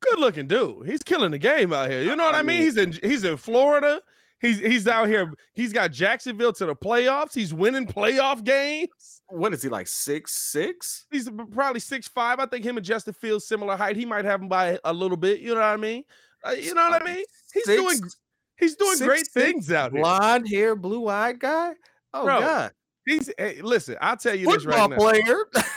S1: good looking dude. He's killing the game out here. You know what I,
S2: I
S1: mean?
S2: mean-
S1: He's in he's in Florida. He's he's out here. He's got Jacksonville to the playoffs. He's winning playoff games.
S2: what is he like six six?
S1: He's probably six five. I think him and Justin Fields similar height. He might have him by a little bit. You know what I mean? Uh, you know what I mean? He's
S2: Six-
S1: doing he's doing
S2: six,
S1: great
S2: six,
S1: things out here.
S2: Blonde hair, blue eyed guy. Oh
S1: Bro,
S2: God,
S1: He's hey, listen. I'll tell you this
S2: football
S1: right now.
S2: player.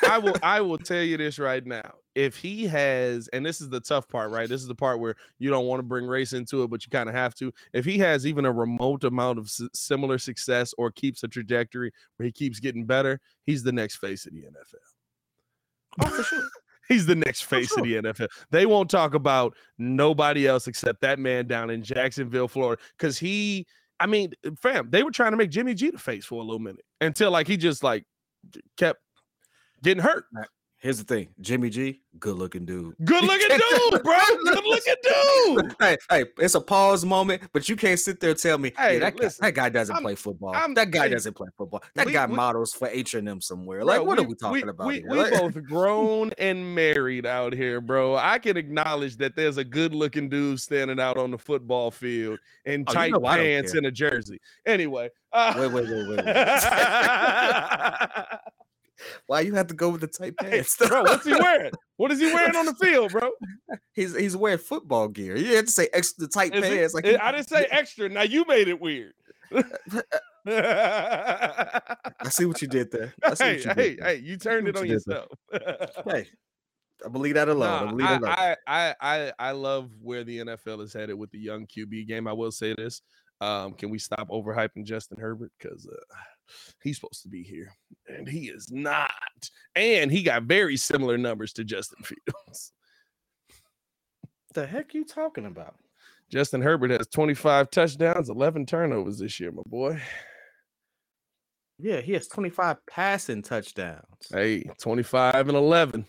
S1: I will I will tell you this right now. If he has, and this is the tough part, right? This is the part where you don't want to bring race into it, but you kind of have to. If he has even a remote amount of s- similar success or keeps a trajectory where he keeps getting better, he's the next face of the NFL.
S2: oh, for sure.
S1: He's the next face of the NFL. They won't talk about nobody else except that man down in Jacksonville, Florida, because he. I mean, fam, they were trying to make Jimmy G the face for a little minute until like he just like kept getting hurt.
S2: Here's the thing, Jimmy G, good looking dude.
S1: Good looking dude, bro. Good looking dude.
S2: Hey, hey, it's a pause moment, but you can't sit there and tell me,
S1: Hey,
S2: hey, that, guy, that guy doesn't
S1: I'm-
S2: play football.
S1: I'm-
S2: that guy
S1: hey,
S2: doesn't play football. That
S1: we-
S2: guy
S1: we-
S2: models for H and M somewhere.
S1: Bro,
S2: Like, what are we talking about
S1: we? We,
S2: Like-
S1: both grown and married out here, bro. I can acknowledge that there's a good looking dude standing out on the football field in
S2: Oh, you
S1: tight
S2: know
S1: pants and a jersey. Anyway, uh,
S2: Wait, wait, wait, wait, wait. Why you have to go with the tight
S1: Hey,
S2: pants?
S1: bro, what's he wearing? What is he wearing on the field, bro?
S2: he's he's wearing football gear. You had to say extra tight
S1: Is it-
S2: pants. Like
S1: I I didn't say extra. Now you made it weird.
S2: I see what you did there. I see
S1: hey,
S2: what you
S1: hey,
S2: did there.
S1: hey, you turned it on
S2: you
S1: yourself.
S2: Hey, I believe that alone. I believe that alone.
S1: I, I, I, I love where the NFL is headed with the young QB game. I will say this. Um, can we stop overhyping Justin Herbert? Because uh, he's supposed to be here, and he is not. And he got very similar numbers to Justin Fields.
S2: the heck you talking about?
S1: Justin Herbert has 25 touchdowns, 11 turnovers this year, my boy.
S2: Yeah, he has 25 passing touchdowns.
S1: Hey, 25 and 11.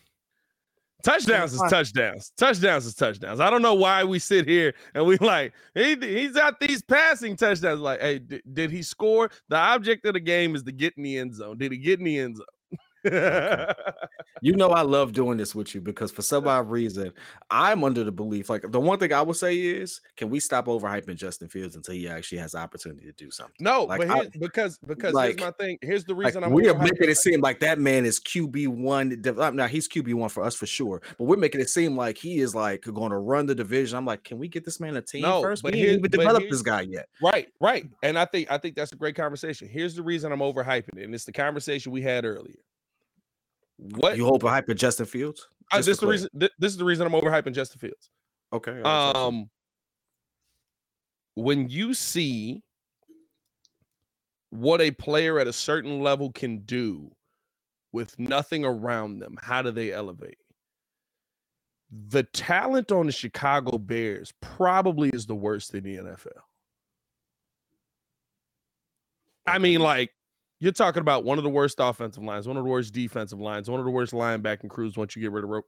S1: Touchdowns is touchdowns. Touchdowns is touchdowns. I don't know why we sit here and we like he, he's got these passing touchdowns. Like, hey, did, did he score? The object of the game is to get in the end zone. Did he get in the end zone?
S2: You know, I love doing this with you because for some odd reason, I'm under the belief. Like the one thing I would say is, can we stop overhyping Justin Fields until he actually has the opportunity to do something?
S1: no,
S2: Like,
S1: but
S2: I-
S1: because because
S2: like-
S1: here's my thing. Here's the
S2: Like,
S1: reason I'm
S2: we are making
S1: it.
S2: seem like that man is QB one. Uh, now he's QB one for us for sure, but we're making it seem like he is like going to run the division. I'm like, can we get this man a team
S1: No,
S2: first?
S1: but
S2: We
S1: here-
S2: ain't even
S1: but
S2: developed this guy yet.
S1: Right, right. And I think I think that's a great conversation. Here's the reason I'm overhyping it, and it's the conversation we had earlier. What
S2: You hope hyping Justin Fields?
S1: uh, this is the reason th- this is the reason I'm overhyping Justin Fields.
S2: Okay. all right, so-
S1: Um, when you see what a player at a certain level can do with nothing around them, how do they elevate? The talent on the Chicago Bears probably is the worst in the NFL. I mean, like, you're talking about one of the worst offensive lines, one of the worst defensive lines, one of the worst linebacking crews once you get rid of Ro-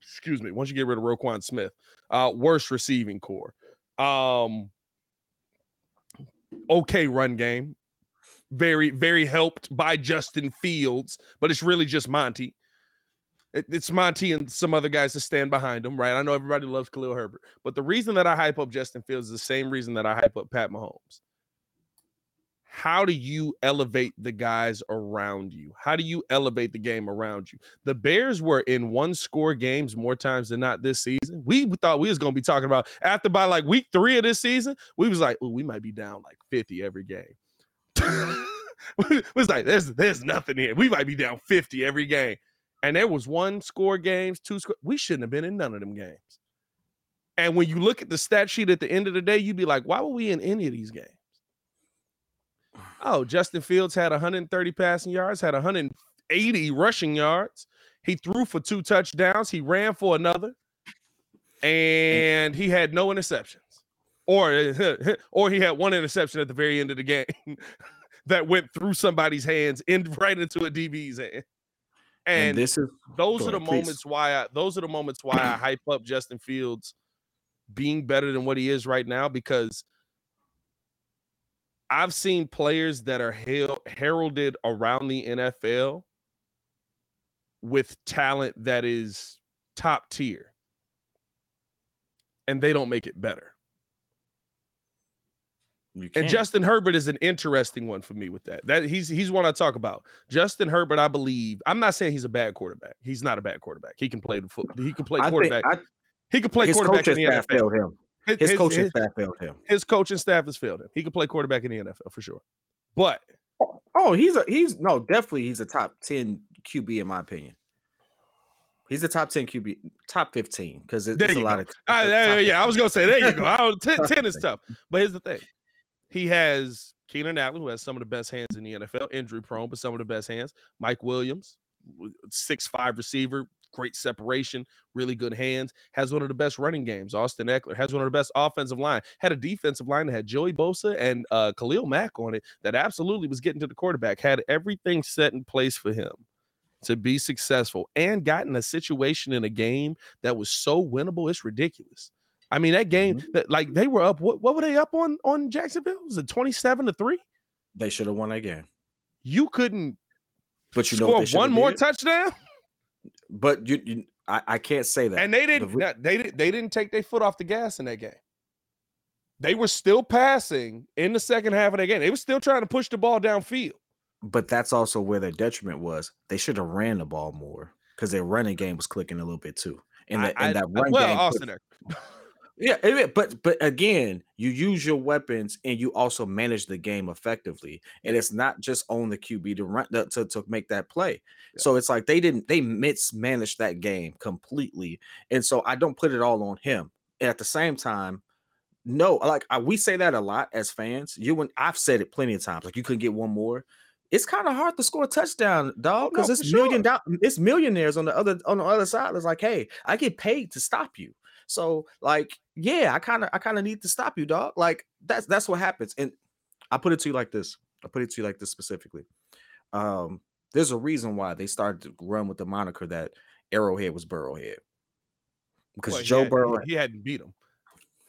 S1: excuse me, once you get rid of Roquan Smith. Uh worst receiving core. Um okay run game. Very, very helped by Justin Fields, but it's really just Monty. It- it's Monty and some other guys to stand behind him, right? I know everybody loves Khalil Herbert, but the reason that I hype up Justin Fields is the same reason that I hype up Pat Mahomes how do you elevate the guys around you? How do you elevate the game around you? The Bears were in one score games more times than not this season. We thought we was gonna be talking about after by like week three of this season, we was like, oh, we might be down like 50 every game. was like, there's there's nothing here. We might be down 50 every game. And there was one score games, two score. We shouldn't have been in none of them games. And when you look at the stat sheet at the end of the day, you'd be like, why were we in any of these games? Oh, Justin Fields had 130 passing yards, had 180 rushing yards. He threw for two touchdowns. He ran for another, and he had no interceptions, or or he had one interception at the very end of the game that went through somebody's hands in right into a DB's hand.
S2: and
S1: And,
S2: this is
S1: those are the
S2: please.
S1: moments why I those are the moments why I hype up Justin Fields being better than what he is right now because I've seen players that are hail, heralded around the NFL with talent that is top tier, and they don't make it better. And Justin Herbert is an interesting one for me with that. That he's he's one I talk about. Justin Herbert, I believe. I'm not saying he's a bad quarterback. He's not a bad quarterback. He can play the foot. He can play quarterback. I, he can play quarterback in the NFL. Failed
S2: him. His, his, coaching his, staff failed him.
S1: His coaching staff has failed him. He can play quarterback in the NFL for sure. But
S2: oh, he's a he's no definitely he's a top ten QB in my opinion. He's the top 10 QB, top 15, because it's, a lot go. of.
S1: Uh, yeah, I was gonna say there you go. I 10, 10 is tough. But here's the thing. He has Keenan Allen, who has some of the best hands in the NFL, injury prone, but some of the best hands. Mike Williams, six five receiver, great separation, really good hands, has one of the best running games. Austin Ekeler has one of the best offensive line, had a defensive line that had Joey Bosa and uh, Khalil Mack on it that absolutely was getting to the quarterback, had everything set in place for him to be successful and gotten a situation in a game that was so winnable, it's ridiculous. I mean, that game mm-hmm. that like they were up. What, what were they up on on Jacksonville? Was it twenty seven to three?
S2: They should have won that game.
S1: You couldn't, but you know one more did? touchdown.
S2: But you, you I, I, can't say that.
S1: And they didn't. The, they didn't. They didn't take their foot off the gas in that game. They were still passing in the second half of that game. They were still trying to push the ball downfield.
S2: But that's also where their detriment was. They should have ran the ball more because their running game was clicking a little bit too. And, the, I, and that run well, game. Austin, Yeah, but but again, you use your weapons and you also manage the game effectively, and it's not just on the QB to run to, to make that play. Yeah. So it's like they didn't they mismanaged that game completely, and so I don't put it all on him. And at the same time, no, like I, we say that a lot as fans. You and I've said it plenty of times. Like you couldn't get one more. It's kind of hard to score a touchdown, oh, dog, because no, it's sure. million dollars. It's millionaires on the other on the other side. It's like, hey, I get paid to stop you. So like, yeah, I kind of I kind of need to stop you, dog. Like that's that's what happens. And I put it to you like this. I put it to you like this specifically. Um, there's a reason why they started to run with the moniker that Arrowhead was Burrowhead. Because well, Joe
S1: had,
S2: Burrow
S1: he hadn't beat him.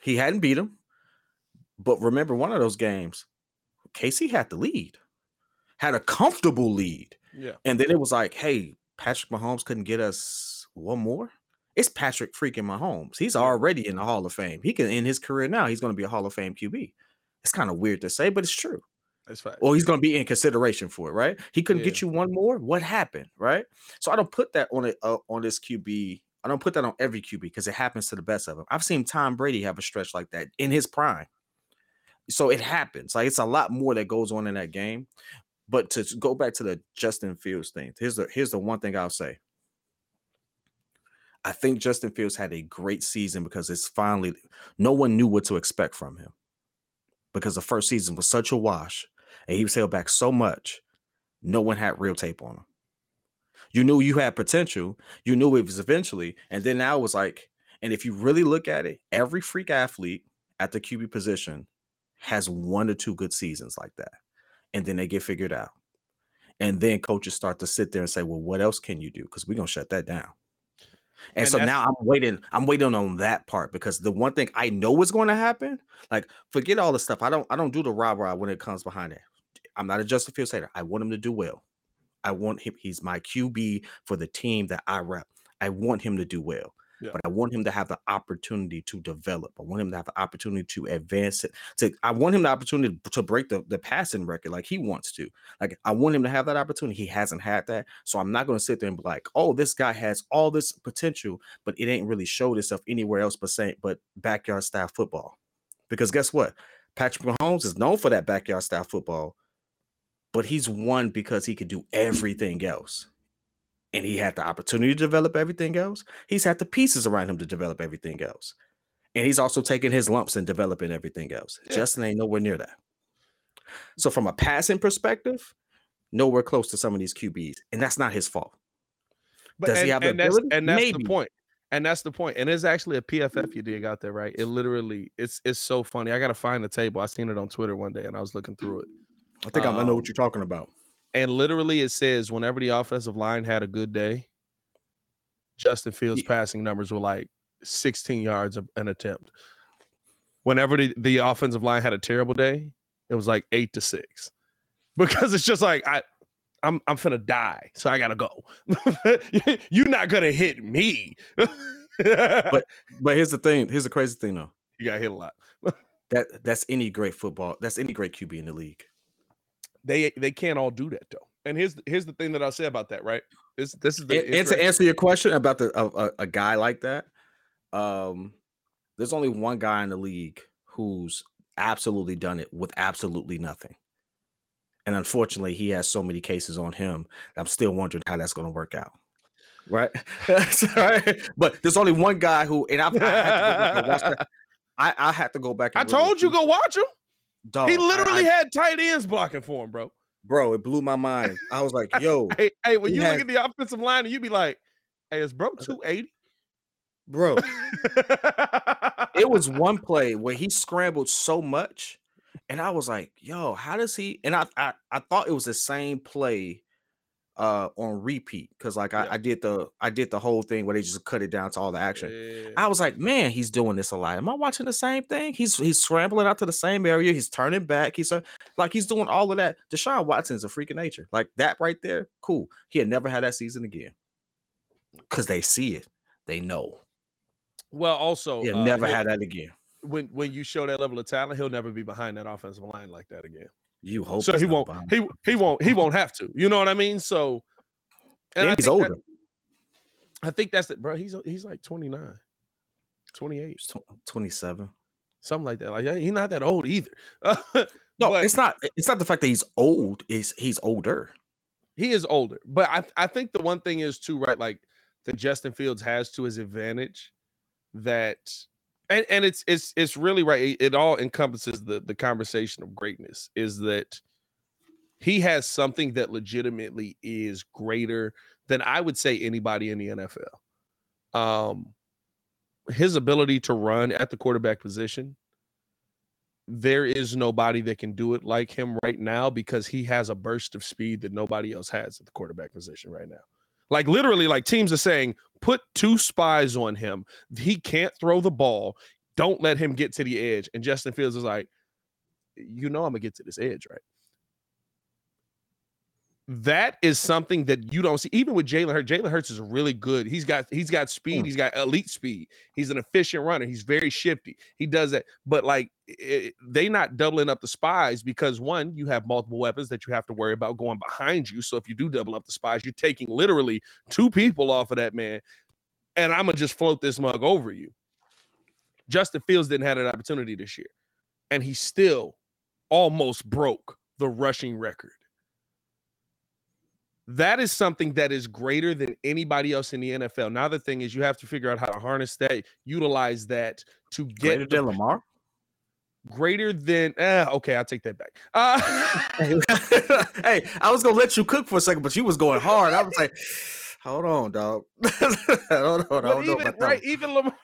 S2: He hadn't beat him. But remember one of those games, Casey had the lead, had a comfortable lead.
S1: Yeah.
S2: And then it was like, hey, Patrick Mahomes couldn't get us one more. It's Patrick freaking Mahomes. He's already in the Hall of Fame. He can end his career now. He's going to be a Hall of Fame QB. It's kind of weird to say, but it's true.
S1: That's.
S2: Or he's going to be in consideration for it, right? He couldn't yeah. get you one more. What happened, right? So I don't put that on it uh, on this QB. I don't put that on every QB because it happens to the best of them. I've seen Tom Brady have a stretch like that in his prime. So it happens. Like it's a lot more that goes on in that game. But to go back to the Justin Fields thing, here's the here's the one thing I'll say. I think Justin Fields had a great season because it's finally no one knew what to expect from him because the first season was such a wash and he was held back so much. No one had real tape on him. You knew you had potential. You knew it was eventually, and then now it was like, and if you really look at it, every freak athlete at the QB position has one or two good seasons like that, and then they get figured out, and then coaches start to sit there and say, "Well, what else can you do?" Because we're gonna shut that down. And, and so now I'm waiting. I'm waiting on that part because the one thing I know is going to happen, like forget all the stuff. I don't. I don't do the rah rah when it comes behind it. I'm not a Justin Fields hater. I want him to do well. I want him. He's my QB for the team that I rep. I want him to do well. Yeah. But I want him to have the opportunity to develop. I want him to have the opportunity to advance it. To I want him the opportunity to break the, the passing record like he wants to. Like I want him to have that opportunity. He hasn't had that. So I'm not going to sit there and be like, oh, this guy has all this potential, but it ain't really showed itself anywhere else but saying but backyard style football. Because guess what? Patrick Mahomes is known for that backyard style football, but he's won because he could do everything else and he had the opportunity to develop everything else. He's had the pieces around him to develop everything else. And he's also taking his lumps and developing everything else. Yeah. Justin ain't nowhere near that. So, from a passing perspective, nowhere close to some of these QBs. And that's not his fault.
S1: But Does and, he have and ability? That's, and that's Maybe. the point. And that's the point. And it's actually a PFF you dig out there, right? It literally, it's it's so funny. I gotta find the table. I seen it on Twitter one day and I was looking through it.
S2: I think um, I know what um, you're talking about.
S1: And literally, it says whenever the offensive line had a good day, Justin Fields' yeah. passing numbers were like 16 yards an attempt. Whenever the, the offensive line had a terrible day, it was like eight to six because it's just like I I'm I'm finna die, so I gotta go. You're not gonna hit me.
S2: but but here's the thing. Here's the crazy thing though.
S1: You got hit a lot.
S2: that that's any great football. That's any great QB in the league.
S1: They they can't all do that though. And here's here's the thing that I'll say about that. Right. This this is
S2: the and, and to answer your question about the a, a guy like that. Um, there's only one guy in the league who's absolutely done it with absolutely nothing. And unfortunately, he has so many cases on him. I'm still wondering how that's going to work out. Right. right. But there's only one guy who, and I've, I, I, I had to go back.
S1: I told you go watch him. Dog, he literally I, had tight ends blocking for him, bro.
S2: Bro, it blew my mind. I was like, yo.
S1: hey, hey, when you has, look at the offensive line and you be like, hey, is bro 280?
S2: Bro. it was one play where he scrambled so much and I was like, yo, how does he? And I I, I thought it was the same play uh on repeat because like I, I, did the I did the whole thing where they just cut it down to all the action. Yeah. I was like, man, he's doing this a lot. Am I watching the same thing? He's he's scrambling out to the same area. He's turning back. He's uh, like he's doing all of that. Deshaun Watson's a freak of nature. Like that right there, cool. He had never had that season again because they see it. They know.
S1: Well, also,
S2: he uh, never had that again
S1: when when you show that level of talent, he'll never be behind that offensive line like that again.
S2: You hope
S1: so. He won't. He he won't. He won't have to. You know what I mean? So,
S2: and, and he's older.
S1: That, I think that's it, bro. He's he's like 29, 28,
S2: 27,
S1: something like that. Like he's not that old either.
S2: no, but, it's not. It's not the fact that he's old. Is he's older.
S1: He is older, but I I think the one thing is too right. Like that Justin Fields has to his advantage that and, and it's it's it's really right. It, it all encompasses the the conversation of greatness. Is that he has something that legitimately is greater than I would say anybody in the NFL. Um, his ability to run at the quarterback position. There is nobody that can do it like him right now because he has a burst of speed that nobody else has at the quarterback position right now. Like literally, like teams are saying, put two spies on him. He can't throw the ball. Don't let him get to the edge. And Justin Fields is like, you know, I'm gonna get to this edge, right? That is something that you don't see. Even with Jalen Hurts, Jalen Hurts is really good. He's got he's got speed. Mm. He's got elite speed. He's an efficient runner. He's very shifty. He does that. But like it, they not doubling up the spies because one, you have multiple weapons that you have to worry about going behind you. So if you do double up the spies, you're taking literally two people off of that man. And I'm gonna just float this mug over you. Justin Fields didn't have an opportunity this year, and he still almost broke the rushing record that is something that is greater than anybody else in the NFL. Now the thing is, you have to figure out how to harness that, utilize that to get
S2: greater than Lamar.
S1: Greater than eh, okay, I'll take that back. Uh,
S2: hey, I was gonna let you cook for a second, but you was going hard. I was like, hold on, dog. hold on, I don't
S1: even, know right, even Lamar.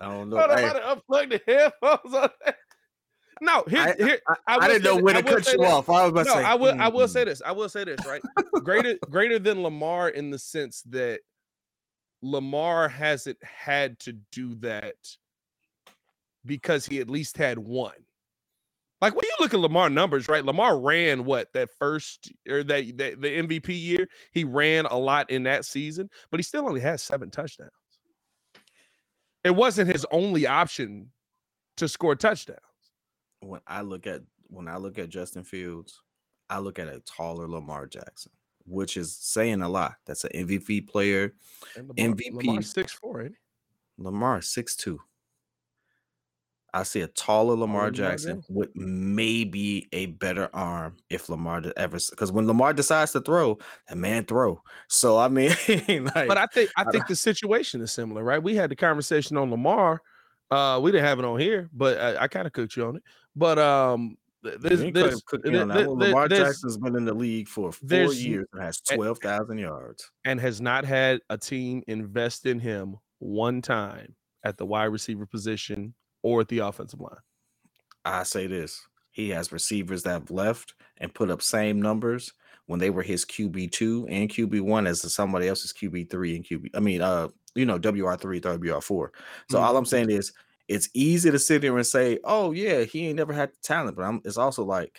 S2: I don't know. I
S1: don't know how to unplug the headphones on that. No, here, I,
S2: here, I, I, I didn't know when to cut you off. I was about no, to say,
S1: I will, mm-hmm. I will say this. I will say this, right? greater, greater than Lamar in the sense that Lamar hasn't had to do that because he at least had one. Like when you look at Lamar numbers, right? Lamar ran what that first or that, that the MVP year. He ran a lot in that season, but he still only has seven touchdowns. It wasn't his only option to score touchdowns
S2: when I look at when I look at Justin Fields, I look at a taller Lamar Jackson, which is saying a lot. That's an MVP player. Lamar, MVP
S1: Lamar six four, ain't
S2: he? Lamar six two. I see a taller Lamar Jackson with maybe a better arm if Lamar ever because when Lamar decides to throw, a man throw. So I mean,
S1: like, but I think I think the situation is similar, right? We had the conversation on Lamar. Uh, we didn't have it on here, but I, I kind of cooked you on it. But um, this, this,
S2: Lamar Jackson's been in the league for four years and has twelve thousand yards,
S1: and has not had a team invest in him one time at the wide receiver position or at the offensive line.
S2: I say this: he has receivers that have left and put up same numbers when they were his QB two and QB one as somebody else's QB three and QB. I mean, uh, you know, WR three, WR four. So mm-hmm. all I'm saying is it's easy to sit there and say, "Oh yeah, he ain't never had the talent," but I'm, it's also like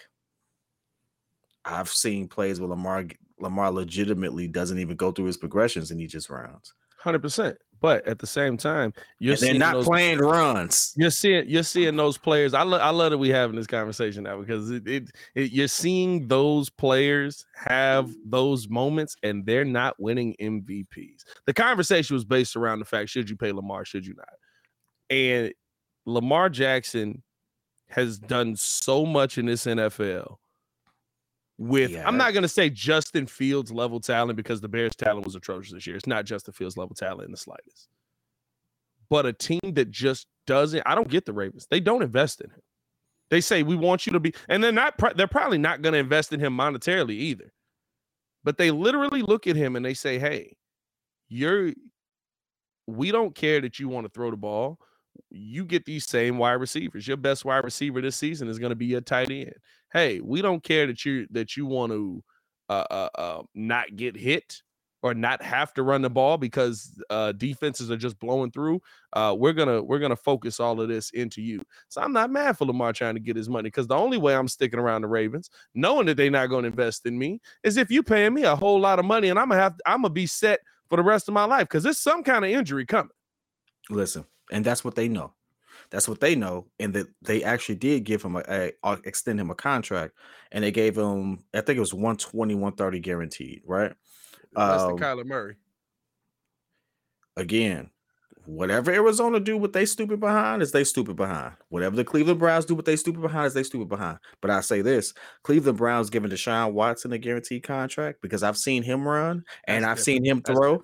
S2: I've seen plays where Lamar Lamar legitimately doesn't even go through his progressions and he just rounds.
S1: Hundred percent. But at the same time, you're
S2: they're not those, playing runs.
S1: You're seeing you're seeing those players. I, lo- I love that we having this conversation now because it, it, it, you're seeing those players have those moments and they're not winning MVPs. The conversation was based around the fact: should you pay Lamar? Should you not? And Lamar Jackson has done so much in this NFL with yeah. I'm not gonna say Justin Fields level talent because the Bears talent was atrocious this year. It's not Justin Fields level talent in the slightest. But a team that just doesn't, I don't get the Ravens. They don't invest in him. They say we want you to be, and they're not. They're probably not going to invest in him monetarily either. But they literally look at him and they say, "Hey, you're. We don't care that you want to throw the ball you get these same wide receivers. Your best wide receiver this season is going to be a tight end. Hey, we don't care that you that you want to uh, uh, uh, not get hit or not have to run the ball because uh, defenses are just blowing through. Uh, we're gonna we're gonna focus all of this into you. So I'm not mad for Lamar trying to get his money because the only way I'm sticking around the Ravens, knowing that they're not going to invest in me, is if you paying me a whole lot of money and I'm gonna have I'm gonna be set for the rest of my life because there's some kind of injury coming.
S2: Listen, and that's what they know. That's what they know, and that they actually did give him a, a, a, extend him a contract, and they gave him I think it was 120, 130 guaranteed, right?
S1: That's um, the Kyler Murray.
S2: Again, whatever Arizona do what they stupid behind is they stupid behind. Whatever the Cleveland Browns do what they stupid behind is they stupid behind. But I say this: Cleveland Browns giving Deshaun Watson a guaranteed contract because I've seen him run and That's I've different. seen him throw.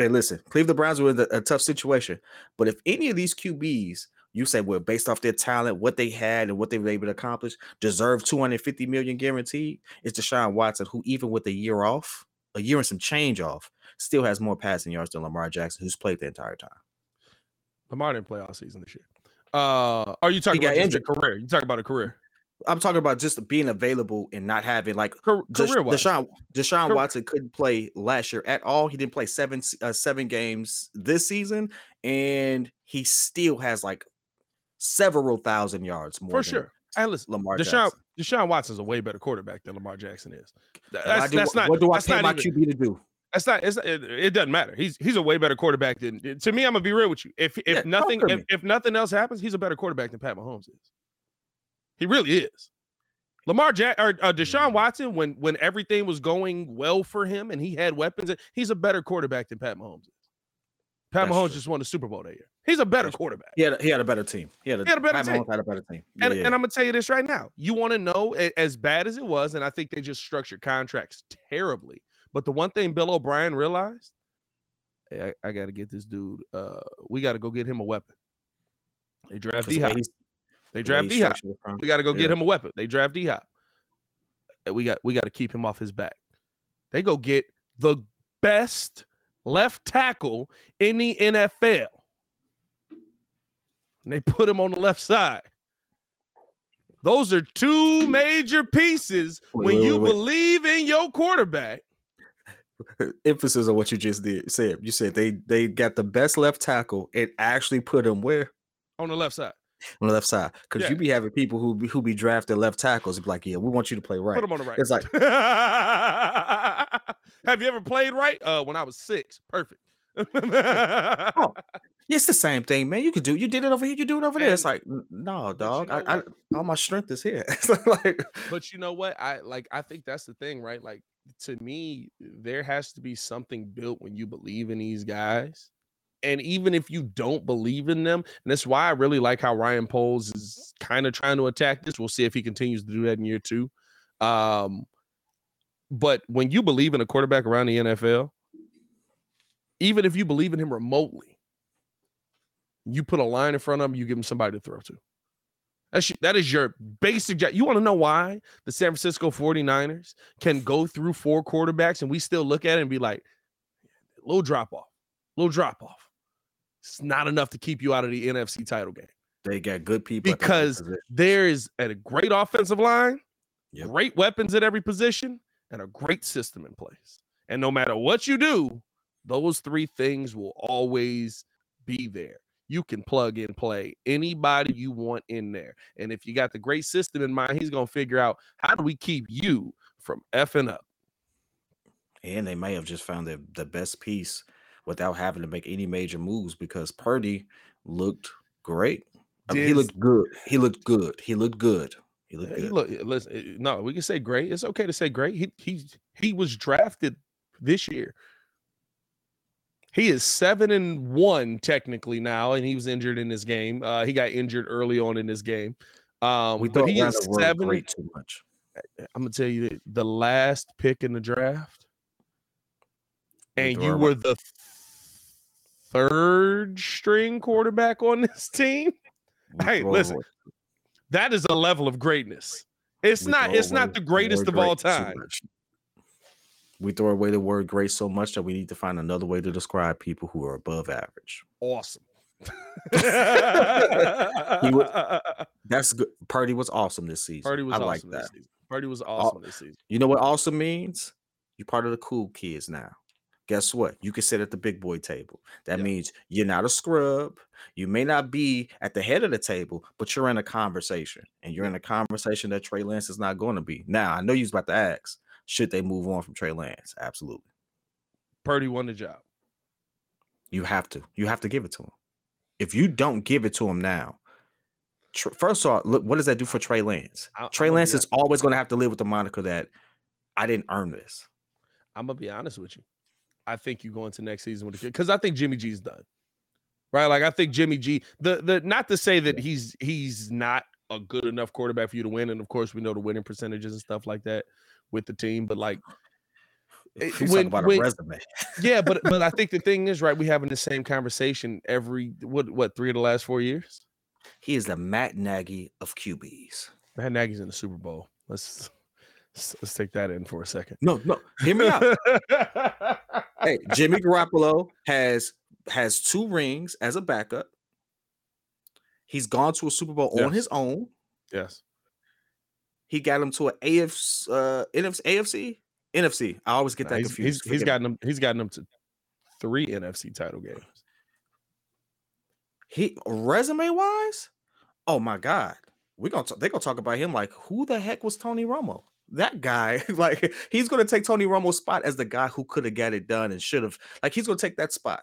S2: Hey, listen, Cleveland Browns were in a, a tough situation, but if any of these QBs you say, well, based off their talent, what they had, and what they were able to accomplish, deserve 250 million guaranteed. It's Deshaun Watson, who even with a year off, a year and some change off, still has more passing yards than Lamar Jackson, who's played the entire time.
S1: Lamar didn't play all season this year. Uh, are you talking about injured. career? You talking about a career?
S2: I'm talking about just being available and not having like career Deshaun Deshaun career. Watson couldn't play last year at all. He didn't play seven uh, seven games this season, and he still has like several thousand yards more
S1: for sure. I listen, Lamar Deshaun Jackson. Deshaun Watson's a way better quarterback than Lamar Jackson is.
S2: That's, do, that's not what do I pay my even, QB to do?
S1: That's not. It's, it, it, doesn't matter. He's he's a way better quarterback than. To me, I'm gonna be real with you. If if yeah, nothing if, if nothing else happens, he's a better quarterback than Pat Mahomes is. He really is. Lamar Jack or uh, Deshaun mm. Watson, when when everything was going well for him and he had weapons, he's a better quarterback than Pat Mahomes is. Pat That's Mahomes true. just won the Super Bowl that year. He's a better quarterback.
S2: He had a, he had a better team. He had a, he had a better Pat team. Mahomes had a better team.
S1: Yeah, and, yeah. and I'm gonna tell you this right now. You want to know as bad as it was, and I think they just structured contracts terribly. But the one thing Bill O'Brien realized, hey, I, I got to get this dude. Uh, we got to go get him a weapon. They draft D Hop. They draft D Hop. We got to go yeah. get him a weapon. They draft D Hop. We got we got to keep him off his back. They go get the best left tackle in the NFL. And they put him on the left side. Those are two major pieces wait, when wait, you wait, believe in your quarterback.
S2: Emphasis on what you just did. Said you said they they got the best left tackle and actually put him where
S1: on the left side
S2: on the left side because yeah. you be having people who be, who be drafted left tackles be like, yeah, we want you to play right.
S1: Put them on the right.
S2: It's like,
S1: have you ever played right? Uh, when I was six, perfect.
S2: oh, it's the same thing, man. You could do. You did it over here. You do it over there. It's like, no, dog. You know I, I, all my strength is here. like,
S1: but you know what? I like. I think that's the thing, right? Like, to me, there has to be something built when you believe in these guys and even if you don't believe in them, and that's why I really like how Ryan Poles is kind of trying to attack this. We'll see if he continues to do that in year two. Um, but when you believe in a quarterback around the NFL, even if you believe in him remotely, you put a line in front of him, you give him somebody to throw to. That's, that is your basic. You want to know why the San Francisco 49ers can go through four quarterbacks and we still look at it and be like, little drop off, little drop off. It's not enough to keep you out of the NFC title game.
S2: They got good people
S1: because there is a great offensive line, yep. great weapons at every position, and a great system in place. And no matter what you do, those three things will always be there. you can plug and play anybody you want in there. And if you got the great system in mind, he's going to figure out how do we keep you from effing up.
S2: And they may have just found the, the best piece without having to make any major moves because Purdy looked great. I mean, he looked good. He looked good. He looked good. He looked good. He look,
S1: listen, eh, no, we can say great. It's okay to say great. He he he was drafted this year. He is seven and one technically now, and he was injured in this game. Uh, he got injured early on in this game. Um, we thought he is seven. Great too much. I'm gonna tell you the last pick in the draft, and you were the third string quarterback on this team. Hey, listen, that is a level of greatness. It's we not. It's not the greatest of all time.
S2: We throw away the word great so much that we need to find another way to describe people who are above average.
S1: Awesome.
S2: would, that's good. Purdy was awesome this season. Purdy was I awesome like that.
S1: Purdy was awesome this season.
S2: You know what awesome means? You're part of the cool kids now guess what? You can sit at the big boy table. That yep. means you're not a scrub. You may not be at the head of the table, but you're in a conversation, and you're in a conversation that Trey Lance is not going to be. Now, I know you was about to ask, should they move on from Trey Lance? Absolutely.
S1: Purdy won the job.
S2: You have to. You have to give it to him. If you don't give it to him now, first of all, look, what does that do for Trey Lance? i Trey Lance is always going to have to live with the moniker that I didn't earn this.
S1: I'm gonna be honest with you. I think you go into next season with a kid because I think Jimmy G's done. Right. Like I think Jimmy G, the the not to say that he's he's not a good enough quarterback for you to win. And of course, we know the winning percentages and stuff like that with the team, but like
S2: when, about when, a resume.
S1: yeah, but but I think the thing is, right, we having the same conversation every what what three of the last four years?
S2: He is the Matt Nagy of QBs.
S1: Matt Nagy's in the Super Bowl. Let's let's take that in for a second.
S2: No, no, hear me out. hey, Jimmy Garoppolo has has two rings as a backup. He's gone to a Super Bowl yes. on his own.
S1: Yes.
S2: He got him to an AFC, uh, NFC, AFC, NFC. I always get that
S1: he's,
S2: confused.
S1: He's, he's gotten him. He's gotten him to three NFC title games.
S2: He resume wise, oh my god, we gonna they gonna talk about him like who the heck was Tony Romo? That guy, like he's going to take Tony Romo's spot as the guy who could have got it done and should have. Like he's going to take that spot.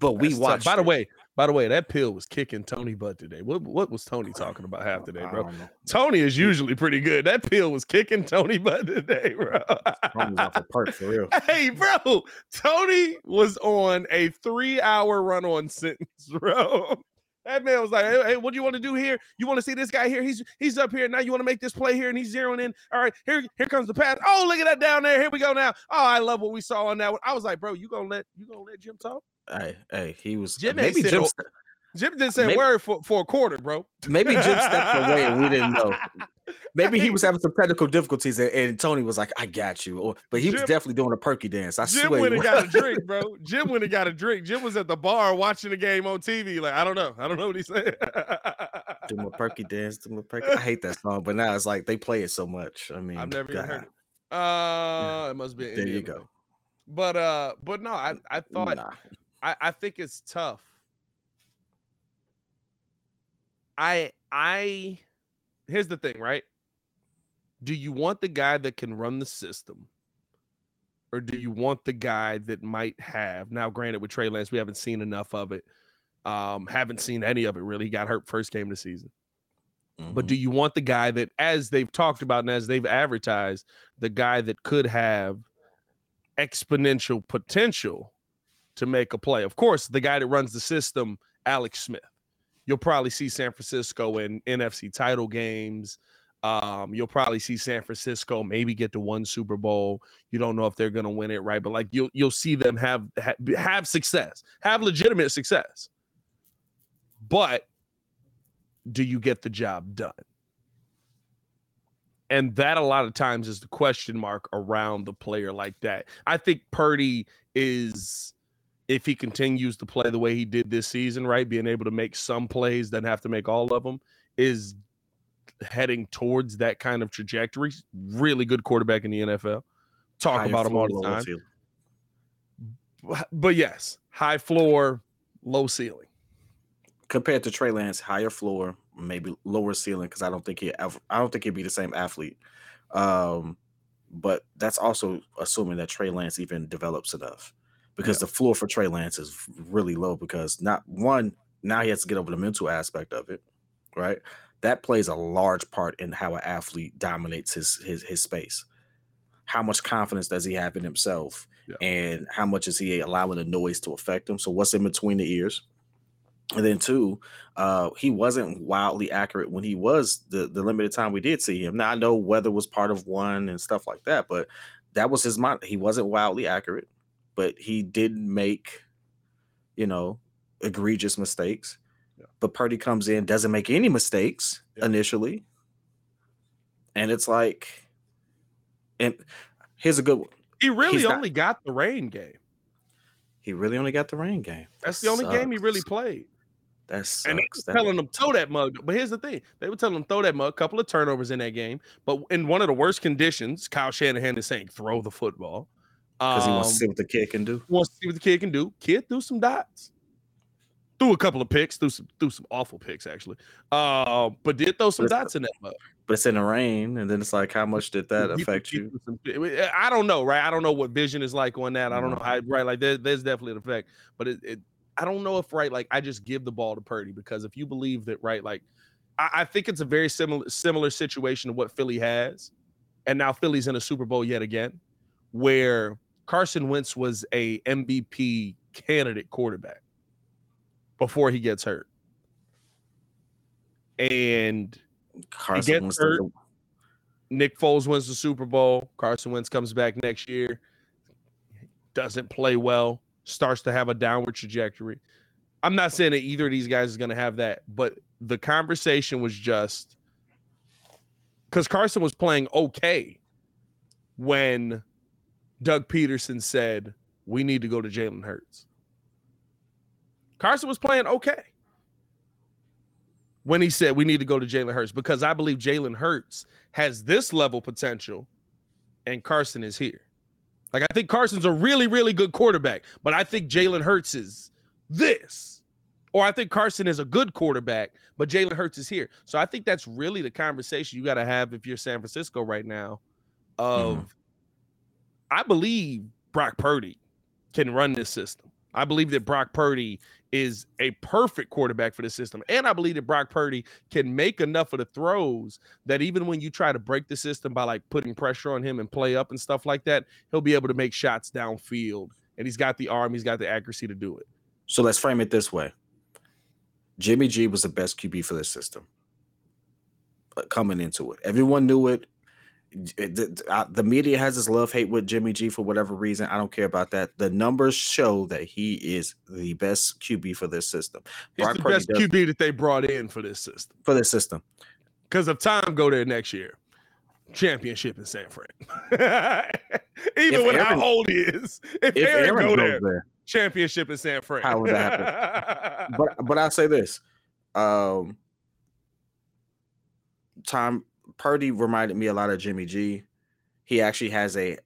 S2: But we watched.
S1: By the way, by the way, that pill was kicking Tony butt today. What what was Tony talking about half today, bro? Tony is usually pretty good. That pill was kicking Tony butt today, bro. Off a part for real. Hey, bro, Tony was on a three-hour run-on sentence, bro. That man was like, hey, hey, what do you want to do here? You want to see this guy here? He's he's up here now. You want to make this play here, and he's zeroing in. All right, here here comes the pass. Oh, look at that down there. Here we go now. Oh, I love what we saw on that one. I was like, bro, you gonna let you gonna let Jim talk?
S2: Hey, hey, he was
S1: Jim. Maybe Jim. Jim didn't say maybe, word for, for a quarter, bro.
S2: Maybe Jim stepped away and we didn't know. Maybe he was having some technical difficulties and, and Tony was like, I got you. Or, but he Jim, was definitely doing a perky dance. I
S1: Jim
S2: swear.
S1: Jim went and got a drink, bro. Jim went and got a drink. Jim was at the bar watching the game on TV. Like, I don't know. I don't know what he said.
S2: do my perky dance. Do my perky. I hate that song, but now it's like they play it so much. I mean,
S1: I've never even heard it. Uh, it must be.
S2: There Indian, you go.
S1: But uh, but no, I I thought nah. I I think it's tough I I here's the thing, right? Do you want the guy that can run the system? Or do you want the guy that might have now granted with Trey Lance, we haven't seen enough of it. Um, haven't seen any of it really. He got hurt first game of the season. Mm-hmm. But do mm-hmm. you want the guy that, as they've talked about and as they've advertised, the guy that could have exponential potential to make a play? Of course, the guy that runs the system, Alex Smith you'll probably see San Francisco in NFC title games. Um, you'll probably see San Francisco maybe get to one Super Bowl. You don't know if they're going to win it, right? But like you'll you'll see them have, have have success, have legitimate success. But do you get the job done? And that a lot of times is the question mark around the player like that. I think Purdy is if he continues to play the way he did this season, right, being able to make some plays, doesn't have to make all of them, is heading towards that kind of trajectory. Really good quarterback in the NFL. Talk high about him all the time. But yes, high floor, low ceiling
S2: compared to Trey Lance, higher floor, maybe lower ceiling because I don't think he ever, I don't think he'd be the same athlete. Um, but that's also assuming that Trey Lance even develops enough because yeah. the floor for Trey Lance is really low because not one now he has to get over the mental aspect of it, right? That plays a large part in how an athlete dominates his his his space. How much confidence does he have in himself, yeah. and how much is he allowing the noise to affect him? So what's in between the ears? And then two, uh, he wasn't wildly accurate when he was the the limited time we did see him. Now I know weather was part of one and stuff like that, but that was his mind. He wasn't wildly accurate, but he did make, you know, egregious mistakes. Yeah. But Purdy comes in, doesn't make any mistakes yeah. initially, and it's like, and here's a good one.
S1: He really He's only not, got the rain game.
S2: He really only got the rain game.
S1: That's that the only game he really played.
S2: That's
S1: and they were telling them throw that mug. But here's the thing: they were telling them throw that mug. A couple of turnovers in that game, but in one of the worst conditions, Kyle Shanahan is saying throw the football
S2: because um, he wants to see what the kid can do.
S1: Wants to see what the kid can do. Kid threw some dots, threw a couple of picks, threw some threw some awful picks actually. Uh, but did throw some dots in that mug.
S2: But it's in the rain, and then it's like, how much did that affect you?
S1: I don't know, right? I don't know what vision is like on that. I don't know how, right? Like there, there's definitely an effect, but it, it I don't know if right, like I just give the ball to Purdy because if you believe that, right, like I, I, think it's a very similar similar situation to what Philly has, and now Philly's in a Super Bowl yet again, where Carson Wentz was a MVP candidate quarterback before he gets hurt, and Carson gets hurt. The- Nick Foles wins the Super Bowl. Carson Wentz comes back next year, doesn't play well starts to have a downward trajectory. I'm not saying that either of these guys is going to have that, but the conversation was just because Carson was playing okay when Doug Pederson said, We need to go to Jalen Hurts. Carson was playing okay when he said, We need to go to Jalen Hurts because I believe Jalen Hurts has this level potential and Carson is here. Like I think Carson's a really, really good quarterback, but I think Jalen Hurts is this. Or I think Carson is a good quarterback, but Jalen Hurts is here. So I think that's really the conversation you got to have if you're San Francisco right now. Of mm-hmm. I believe Brock Purdy can run this system. I believe that Brock Purdy is a perfect quarterback for the system. And I believe that Brock Purdy can make enough of the throws that even when you try to break the system by like putting pressure on him and play up and stuff like that, he'll be able to make shots downfield. And he's got the arm, he's got the accuracy to do it.
S2: So let's frame it this way Jimmy G was the best QB for this system uh, coming into it. Everyone knew it the, the media has this love hate with Jimmy G for whatever reason. I don't care about that. The numbers show that he is the best QB for this system.
S1: He's the Purdy best does, QB that they brought in for this system.
S2: For this system.
S1: Because if time go there next year, championship in San Fran. Even if with Aaron, how old he is, if, if Aaron, Aaron go there, there, championship in San Fran.
S2: How would that happen? but but I'll say this. Um, time Purdy reminded me a lot of Jimmy G. He actually has a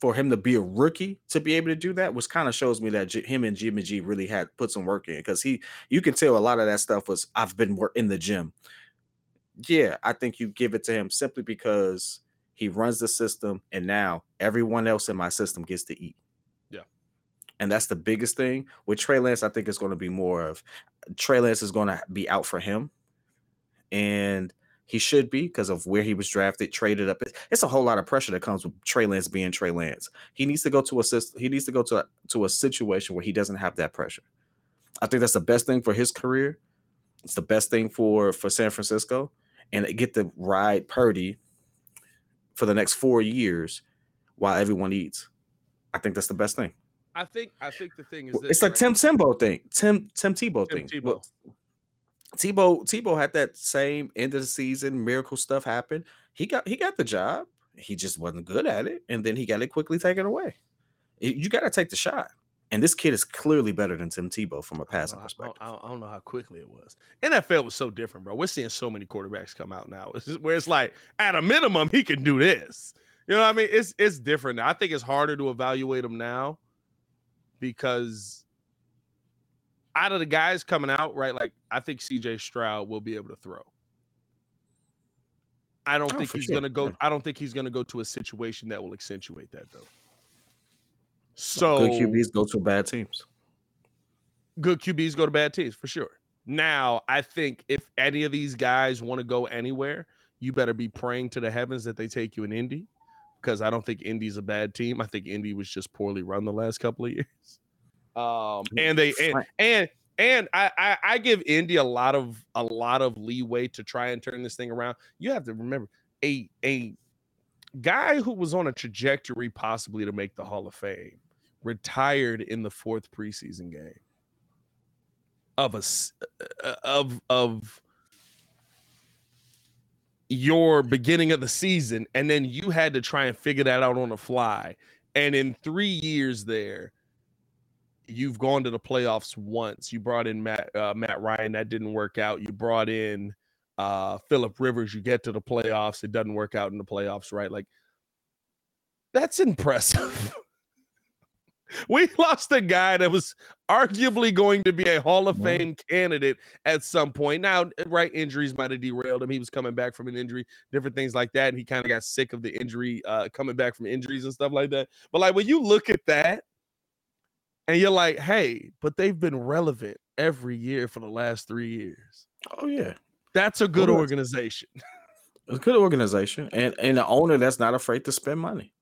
S2: for him to be a rookie to be able to do that, which kind of shows me that him and Jimmy G really had put some work in because he you can tell a lot of that stuff was I've been in the gym. Yeah, I think you give it to him simply because he runs the system and now everyone else in my system gets to eat.
S1: Yeah.
S2: And that's the biggest thing. With Trey Lance, I think it's going to be more of Trey Lance is going to be out for him. And he should be because of where he was drafted, traded up. It's a whole lot of pressure that comes with Trey Lance being Trey Lance. He needs to go to a he needs to go to a, to a situation where he doesn't have that pressure. I think that's the best thing for his career. It's the best thing for for San Francisco, and get to ride Purdy for the next four years while everyone eats. I think that's the best thing.
S1: I think I think the thing is
S2: it's like? Tim Tebow thing, Tim Tim Tebow Tim thing. Tebow. Tebow Tebow had that same end of the season miracle stuff happen. He got he got the job. He just wasn't good at it, and then he got it quickly taken away. You got to take the shot. And this kid is clearly better than Tim Tebow from a passing
S1: I
S2: perspective.
S1: I, I, don't know how quickly it was. NFL was so different, bro. We're seeing so many quarterbacks come out now. It's where it's like, at a minimum, he can do this. You know what I mean? It's it's different. I think it's harder to evaluate him now because out of the guys coming out, right? Like I think CJ Stroud will be able to throw. I don't oh, think he's sure. gonna go. I don't think he's gonna go to a situation that will accentuate that though. So
S2: good QBs go to bad teams.
S1: Good QBs go to bad teams for sure. Now, I think if any of these guys want to go anywhere, you better be praying to the heavens that they take you in Indy, because I don't think Indy's a bad team. I think Indy was just poorly run the last couple of years. Um, and they and and and I, I, I give Indy a lot of a lot of leeway to try and turn this thing around. You have to remember a a guy who was on a trajectory possibly to make the Hall of Fame retired in the fourth preseason game of a uh, of of your beginning of the season and then you had to try and figure that out on the fly and in 3 years there you've gone to the playoffs once. You brought in Matt uh, Matt Ryan, that didn't work out. You brought in uh Philip Rivers, you get to the playoffs, it doesn't work out in the playoffs, right? Like that's impressive. we lost a guy that was arguably going to be a Hall of Fame candidate at some point. Now, right, injuries might have derailed him. He was coming back from an injury, different things like that, and he kind of got sick of the injury, uh, coming back from injuries and stuff like that. But like when you look at that and you're like, hey, but they've been relevant every year for the last three years.
S2: Oh yeah,
S1: that's a good organization.
S2: It's a good organization, and and the owner that's not afraid to spend money.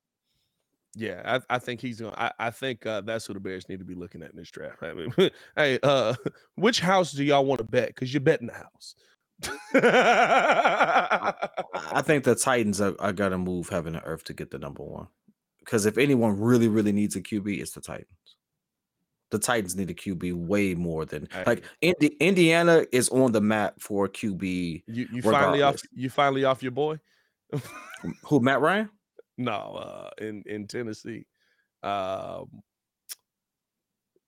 S1: Yeah, I, I think he's going. I, I think uh, that's who the Bears need to be looking at in this draft. I mean, hey, uh, which house do y'all want to bet? Because you're betting the house.
S2: I think the Titans are, are gonna move heaven and earth to get the number one. Because if anyone really, really needs a QB, it's the Titans the Titans need a QB way more than like Indi- Indiana is on the map for QB.
S1: You you finally off you finally off your boy.
S2: Who Matt Ryan?
S1: No, uh, in in Tennessee. Um,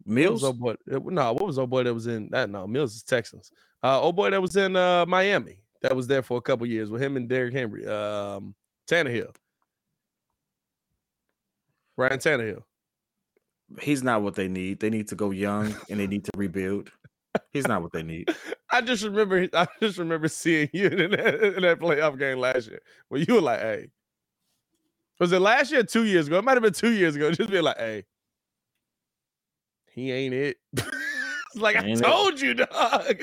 S2: Mills.
S1: Oh boy, no, what was old boy that was in that? No, Mills is Texans. Uh, old boy that was in uh Miami that was there for a couple years with him and Derrick Henry. Um, Tannehill. Ryan Tannehill
S2: he's not what they need. They need to go young and they need to rebuild. He's not what they need.
S1: I just remember I just remember seeing you in that, in that playoff game last year where you were like, hey. Was it last year two years ago? It might have been two years ago. Just be like, hey, he ain't it. it's like ain't I told it. you, dog.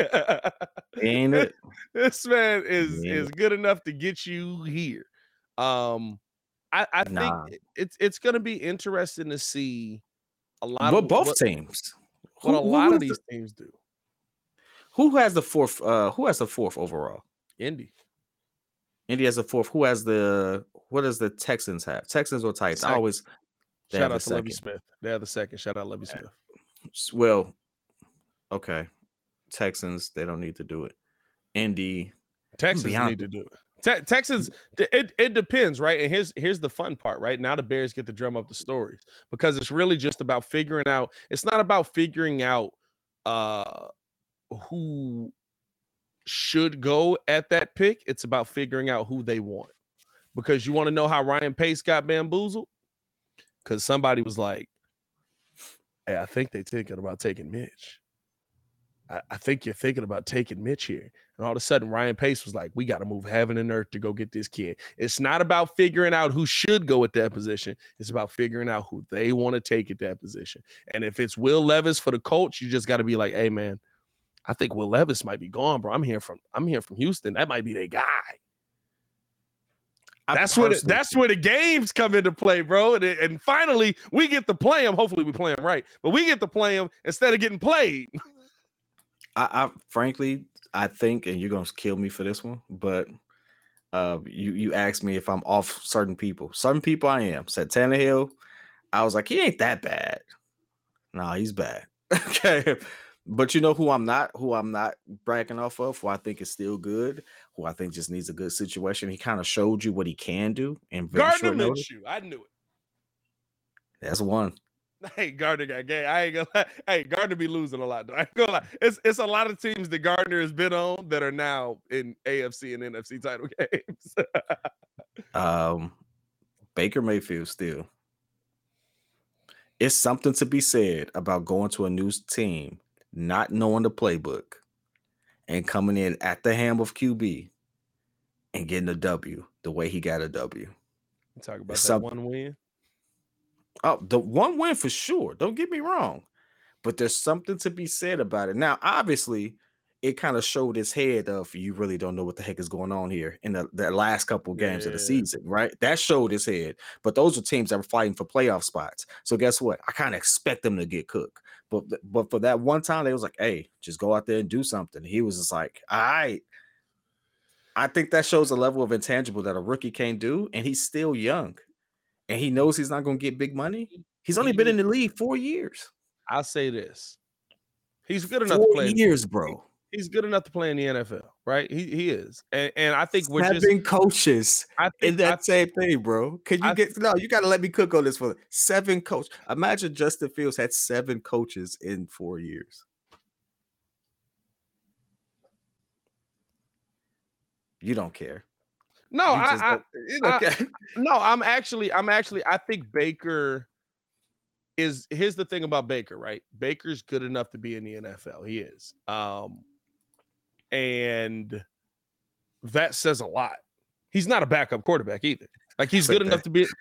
S2: ain't it?
S1: This man is ain't is good enough to get you here. Um, I, I nah. think it's it's gonna be interesting to see a lot
S2: what of both what, teams.
S1: What who, a lot of these the, teams do.
S2: Who has the fourth? Uh, who has the fourth overall?
S1: Indy.
S2: Indy has the fourth. Who has the? What does the Texans have? Texans or Titans? I always.
S1: Shout out to Lovie Smith. They have the second. Shout out Lovie Smith.
S2: Well, okay. Texans, they don't need to do it. Indy,
S1: Texans need to do it. Te- Texans, it, it depends, right? And here's here's the fun part, right? Now the Bears get to drum up the stories because it's really just about figuring out. It's not about figuring out uh who should go at that pick. It's about figuring out who they want. Because you want to know how Ryan Pace got bamboozled? Because somebody was like, Hey, I think they thinking about taking Mitch. I, I think you're thinking about taking Mitch here. And all of a sudden, Ryan Pace was like, we got to move heaven and earth to go get this kid. It's not about figuring out who should go at that position. It's about figuring out who they want to take at that position. And if it's Will Levis for the coach, you just got to be like, hey, man, I think Will Levis might be gone, bro. I'm here from I'm here from Houston. That might be their guy. that's where the, that's where the games come into play, bro. And, and finally, we get to play them. Hopefully, we play them right, but we get to play them instead of getting played.
S2: I, I frankly, I think, and you're gonna kill me for this one, but uh, you you asked me if I'm off certain people. Certain people I am. Said Tannehill. I was like, he ain't that bad. No, nah, he's bad. okay. But you know who I'm not, who I'm not bragging off of, who I think is still good, who I think just needs a good situation. He kind of showed you what he can do And Gardner. Minshew.
S1: I knew it.
S2: That's one.
S1: Hey, Gardner got gay. I ain't gonna lie. Hey, Gardner be losing a lot though. I ain't gonna lie. It's it's a lot of teams that Gardner has been on that are now in AFC and NFC title games.
S2: um Baker Mayfield still. It's something to be said about going to a new team not knowing the playbook and coming in at the ham of QB and getting a W the way he got a W.
S1: You talk about that one win.
S2: Oh, the one win for sure. Don't get me wrong. But there's something to be said about it. Now, obviously, it kind of showed his head of you really don't know what the heck is going on here in the, the last couple games yeah. of the season, right? That showed his head. But those are teams that were fighting for playoff spots. So guess what? I kind of expect them to get cooked. But but for that one time, they was like, hey, just go out there and do something. He was just like, all right. I think that shows a level of intangible that a rookie can't do, and he's still young. And he knows he's not going to get big money. He's only been mm-hmm. in the league four years.
S1: I'll say this. He's good enough
S2: four
S1: to play
S2: years, bro
S1: he's good enough to play in the NFL, right? He he is, and and I think
S2: we're
S1: having
S2: just coaches I think, in that I, same thing, bro. Can you I, get no? You got to let me cook on this for seven coach. Imagine Justin Fields had seven coaches in four years. You don't care.
S1: No, I, I, no, I'm actually, I'm actually, I think Baker is. Here's the thing about Baker, right? Baker's good enough to be in the NFL. He is. Um, and that says a lot. He's not a backup quarterback either. Like he's good enough to be.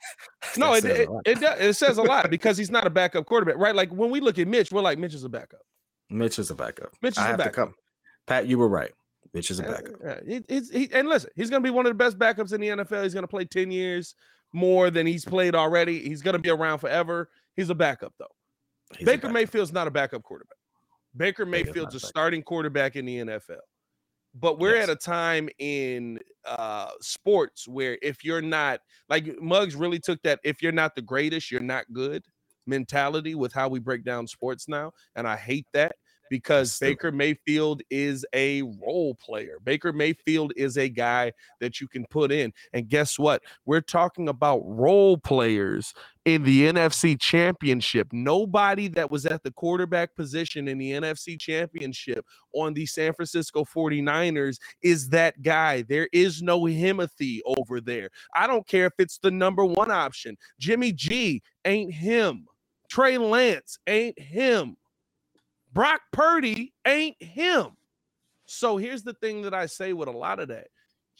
S1: No, it it, it, it, says a lot because he's not a backup quarterback, right? Like when we look at Mitch, we're like Mitch is a backup.
S2: Mitch is a backup.
S1: Mitch is I a backup.
S2: Pat, you were right. Mitch is a backup.
S1: Uh, he, he, and listen, he's going to be one of the best backups in the NFL. He's going to play ten years more than he's played already. He's going to be around forever. He's a backup though. He's Baker backup. Mayfield's not a backup quarterback. Baker Mayfield's a starting quarterback in the NFL. But we're yes. at a time in uh sports where if you're not like Muggs really took that if you're not the greatest, you're not good mentality with how we break down sports now. And I hate that because Baker Mayfield is a role player. Baker Mayfield is a guy that you can put in. And guess what? We're talking about role players in the NFC Championship. Nobody that was at the quarterback position in the NFC Championship on the San Francisco 49ers is that guy. There is no Himothy over there. I don't care if it's the number one option. Jimmy G ain't him. Trey Lance ain't him. Brock Purdy ain't him. So here's the thing that I say with a lot of that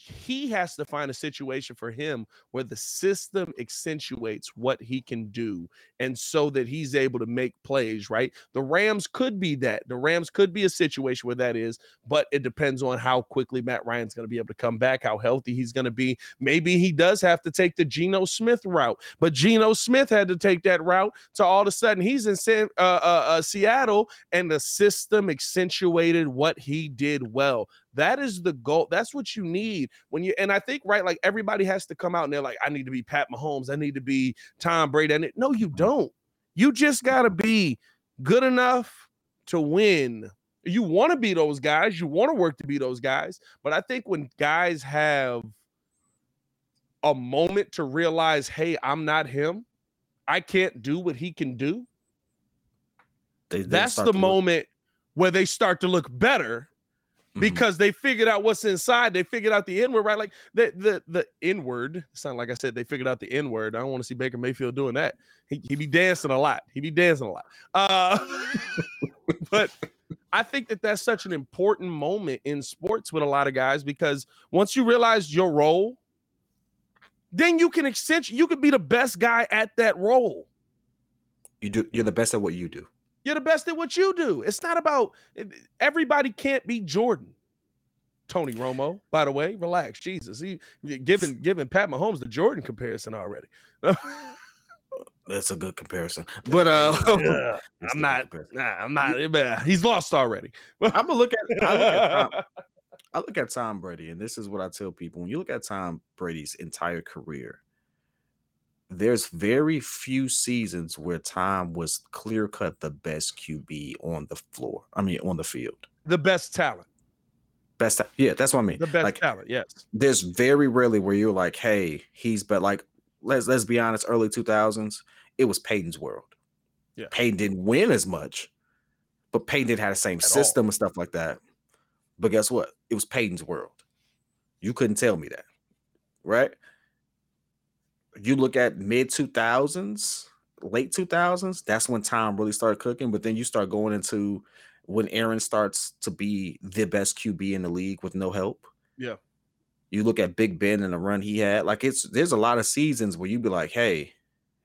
S1: he has to find a situation for him where the system accentuates what he can do and so that he's able to make plays right? The rams could be that. The rams could be a situation where that is but it depends on how quickly matt ryan's going to be able to come back how healthy he's going to be. Maybe he does have to take the Geno smith route but Geno smith had to take that route to all of a sudden he's in San, uh, uh, uh, seattle and the system accentuated what he did well that is the goal. That's what you need when you. And I think right, like everybody has to come out and they're like, I need to be Pat Mahomes. I need to be Tom Brady. And no, you don't. You just got to be good enough to win. You want to be those guys. You want to work to be those guys. But I think when guys have a moment to realize, hey, I'm not him. I can't do what he can do. They, that's the moment where they start to look better Mm-hmm. Because mm-hmm. they figured out what's inside. They figured out the N word, right? Like the the the N word. Sound like I said they figured out the N word. I don't want to see Baker Mayfield doing that. He he be dancing a lot. He be dancing a lot. Uh, but I think that that's such an important moment in sports with a lot of guys because once you realize your role, then you can accentuate. You could be the best guy at that role.
S2: You do. You're the best at what you do.
S1: You're the best at what you do. It's not about eh, everybody can't be Jordan. Tony Romo, by the way, relax. Jesus, he giving giving Pat Mahomes the Jordan comparison already.
S2: That's a good comparison, but uh, yeah,
S1: I'm not. Nah, I'm not. Eh, uh, he's lost already.
S2: I'm gonna look at. I look at, Tom, I look at Tom Brady, and this is what I tell people: when you look at Tom Brady's entire career, there's very few seasons where Tom was clear cut the best QB on the floor. I mean, on the field.
S1: The best talent.
S2: Best, yeah, that's what I mean.
S1: The best like, talent, yes.
S2: There's very rarely where you're like, hey, he's but like let's let's be honest, early 2000s, it was Peyton's world. Yeah. Peyton didn't win as much, but Peyton didn't have the same At system all. and stuff like that. But guess what? It was Peyton's world. You couldn't tell me that, right? You look at mid 2000s, late 2000s, that's when Tom really started cooking. But then you start going into when Aaron starts to be the best QB in the league with no help.
S1: Yeah.
S2: You look at Big Ben and the run he had, like it's there's a lot of seasons where you'd be like, hey,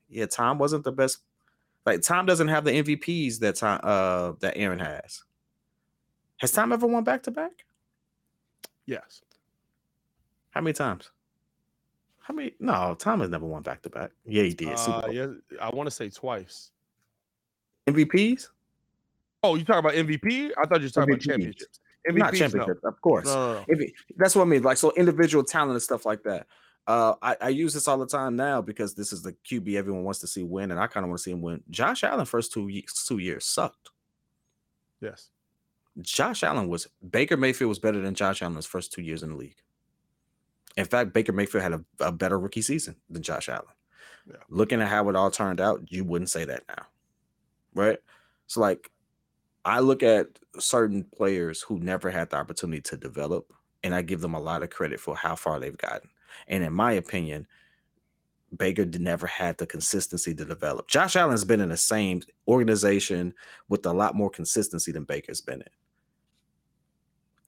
S2: yeah, Tom wasn't the best. Like Tom doesn't have the MVPs that time uh that Aaron has. Has Tom ever won back to back?
S1: Yes.
S2: How many times? How many? No, Tom has never won back to back. Yeah, he did.
S1: Uh, yeah, I want to say twice.
S2: MVPs?
S1: Oh, you talking about MVP? I thought you were talking MVPs. about championships.
S2: MVPs, Not championships, no. of course. No, no, that's what I mean. Like so, individual talent and stuff like that. Uh, I, I, use this all the time now because this is the QB everyone wants to see win, and I kind of want to see him win. Josh Allen first two years, two years sucked.
S1: Yes.
S2: Josh Allen was Baker Mayfield was better than Josh Allen's first two years in the league. In fact, Baker Mayfield had a, a better rookie season than Josh Allen. Yeah. Looking at how it all turned out, you wouldn't say that now. Right? So like I look at certain players who never had the opportunity to develop, and I give them a lot of credit for how far they've gotten. And in my opinion, Baker never had the consistency to develop. Josh Allen's been in the same organization with a lot more consistency than Baker's been in.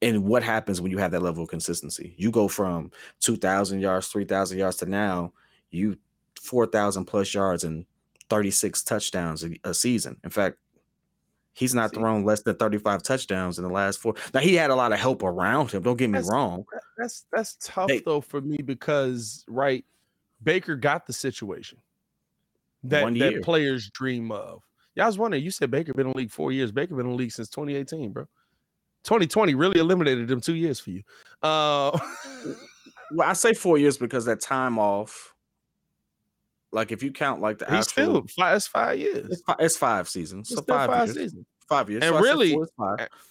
S2: And what happens when you have that level of consistency? You go from 2,000 yards, 3,000 yards to now, you 4,000 plus yards and 36 touchdowns a, a season. In fact, He's not thrown less than 35 touchdowns in the last four. Now he had a lot of help around him. Don't get me
S1: that's,
S2: wrong.
S1: That's that's tough they, though for me because right, Baker got the situation that that players dream of. Yeah, I was wondering. You said Baker been in the league four years. Baker been in the league since 2018, bro. 2020 really eliminated them two years for you. Uh,
S2: well, I say four years because that time off like if you count like the
S1: He's actual, still five, it's five years.
S2: It's five, it's five seasons. It's so five, five years. seasons. Five years.
S1: And so really,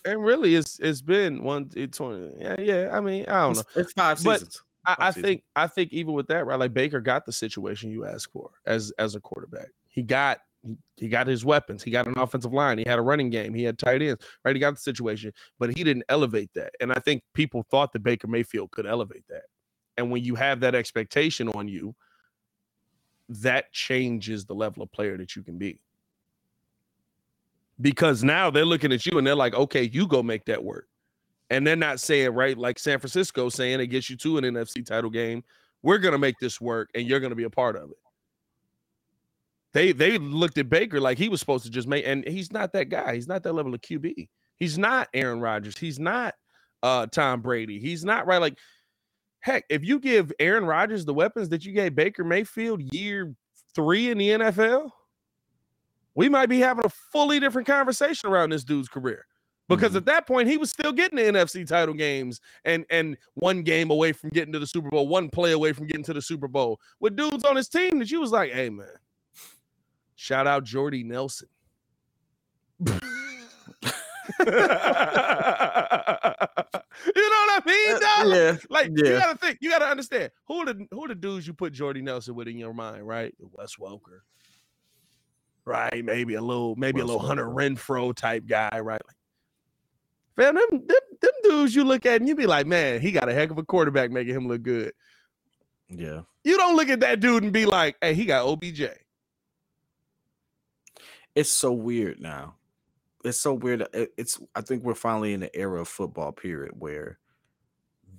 S1: and really, it's it's been one twenty. Yeah, yeah. I mean, I don't know.
S2: It's five but seasons.
S1: Five I, I think I think even with that, right? Like Baker got the situation you asked for as as a quarterback. He got he got his weapons. He got an offensive line. He had a running game. He had tight ends. Right? He got the situation, but he didn't elevate that. And I think people thought that Baker Mayfield could elevate that. And when you have that expectation on you, that changes the level of player that you can be. Because now they're looking at you and they're like, okay, you go make that work. And they're not saying, right, like San Francisco saying it gets you to an NFC title game. We're gonna make this work and you're gonna be a part of it. They they looked at Baker like he was supposed to just make, and he's not that guy. He's not that level of QB. He's not Aaron Rodgers. He's not uh Tom Brady. He's not right. Like Heck, if you give Aaron Rodgers the weapons that you gave Baker Mayfield year three in the NFL, we might be having a fully different conversation around this dude's career. Because mm-hmm. at that point, he was still getting the NFC title games and and one game away from getting to the Super Bowl, one play away from getting to the Super Bowl with dudes on his team that you was like, hey man, shout out Jordy Nelson. You know what I mean? Uh, dog? Yeah. Like yeah. you gotta think, you gotta understand who the who the dudes you put Jordy Nelson with in your mind, right? Wes Welker. Right, maybe a little, maybe Wes a little. Hunter Renfrow type guy, right? Like, man, them, them them dudes you look at and you be like, man, he got a heck of a quarterback making him look good.
S2: Yeah.
S1: You don't look at that dude and be like, hey, he got OBJ.
S2: It's so weird now it's so weird. Uh, it's I think we're finally in the era of football period where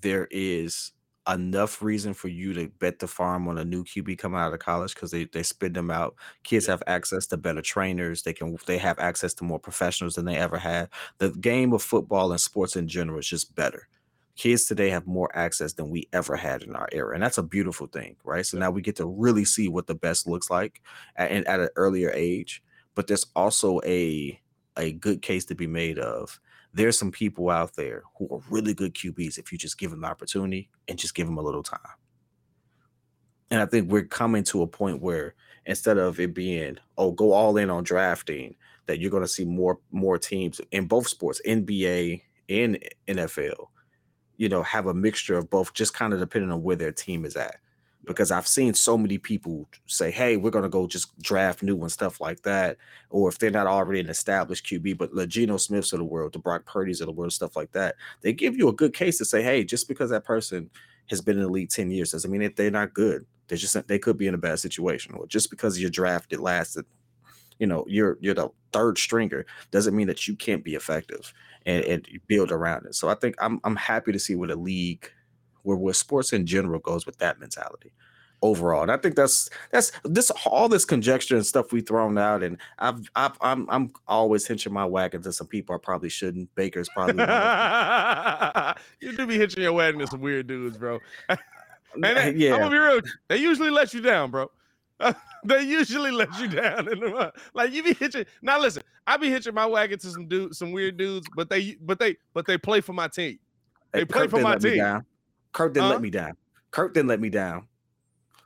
S2: there is enough reason for you to bet the farm on a new QB coming out of college because they they spit them out. Kids have access to better trainers. They can they have access to more professionals than they ever had. The game of football and sports in general is just better. Kids today have more access than we ever had in our era, and that's a beautiful thing, right? So now we get to really see what the best looks like at, at an earlier age. But there's also a a good case to be made of there's some people out there who are really good QBs if you just give them the opportunity and just give them a little time. And I think we're coming to a point where instead of it being, oh, go all in on drafting, that you're going to see more more teams in both sports, NBA and NFL, you know, have a mixture of both, just kind of depending on where their team is at because I've seen so many people say, "Hey, we're gonna go just draft new and stuff like that," or if they're not already an established QB, but the Geno Smiths of the world, the Brock Purdy's of the world, stuff like that, they give you a good case to say, "Hey, just because that person has been in the league ten years doesn't mean that they're not good. They're just they could be in a bad situation, or just because your draft it lasted you know you're you're the third stringer doesn't mean that you can't be effective and, and build around it. So I think I'm I'm happy to see where the league, where where sports in general goes with that mentality overall. And I think that's that's this all this conjecture and stuff we thrown out. And I've, I've I'm I'm always hitching my wagon to some people I probably shouldn't. Baker's probably
S1: you do be hitching your wagon to some weird dudes, bro. and they, yeah, I'm gonna be real. They usually let you down, bro. they usually let you down in the like you be hitching. Now listen, I be hitching my wagon to some dudes, some weird dudes, but they but they but they play for my team. They hey, play for my team.
S2: Kirk didn't huh? let me down. Kirk didn't let me down.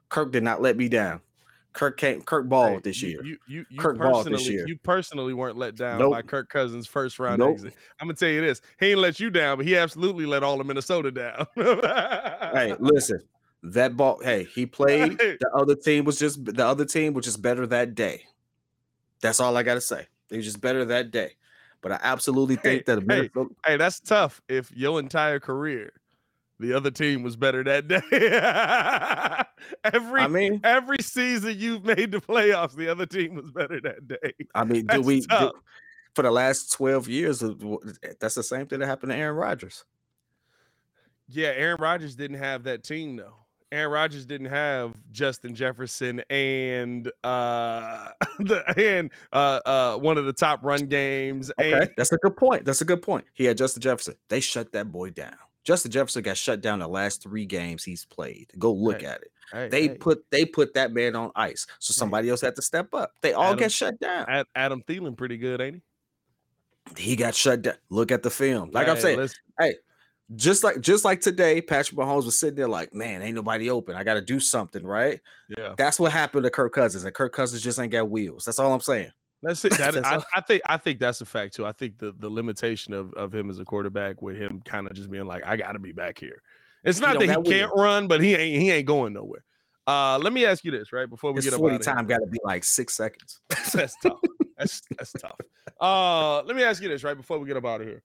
S2: Kirk did not let me down. Kirk came. Kirk balled hey, this year.
S1: You, you, you Kirk balled this year. You personally weren't let down nope. by Kirk Cousins' first round nope. exit. I'm gonna tell you this: he ain't let you down, but he absolutely let all of Minnesota down.
S2: hey, listen, that ball. Hey, he played. The other team was just the other team was just better that day. That's all I gotta say. They were just better that day. But I absolutely think hey, that
S1: Minnesota- hey, hey, that's tough if your entire career the other team was better that day. every I mean every season you've made the playoffs, the other team was better that day.
S2: I mean, do we do, for the last 12 years that's the same thing that happened to Aaron Rodgers.
S1: Yeah, Aaron Rodgers didn't have that team though. Aaron Rodgers didn't have Justin Jefferson and uh the and uh uh one of the top run games. Okay, and-
S2: that's a good point. That's a good point. He had Justin Jefferson. They shut that boy down. Justin Jefferson got shut down the last three games he's played. Go look hey, at it. Hey, they hey. put they put that man on ice, so somebody else had to step up. They all Adam, get shut down.
S1: Adam Thielen pretty good, ain't
S2: he? He got shut down. Look at the film. Like I'm saying, hey, just like just like today, Patrick Mahomes was sitting there like, man, ain't nobody open. I got to do something, right?
S1: Yeah.
S2: That's what happened to Kirk Cousins, and Kirk Cousins just ain't got wheels. That's all I'm saying.
S1: That's it. That, I, I, think I think that's a fact too. I think the the limitation of, of him as a quarterback with him kind of just being like, I got to be back here. It's not that he can't run, but he ain't he ain't going nowhere. Uh, let me ask you this right before we His get
S2: forty time got to be like six seconds.
S1: that's tough. That's that's tough. Uh, let me ask you this right before we get up out of here.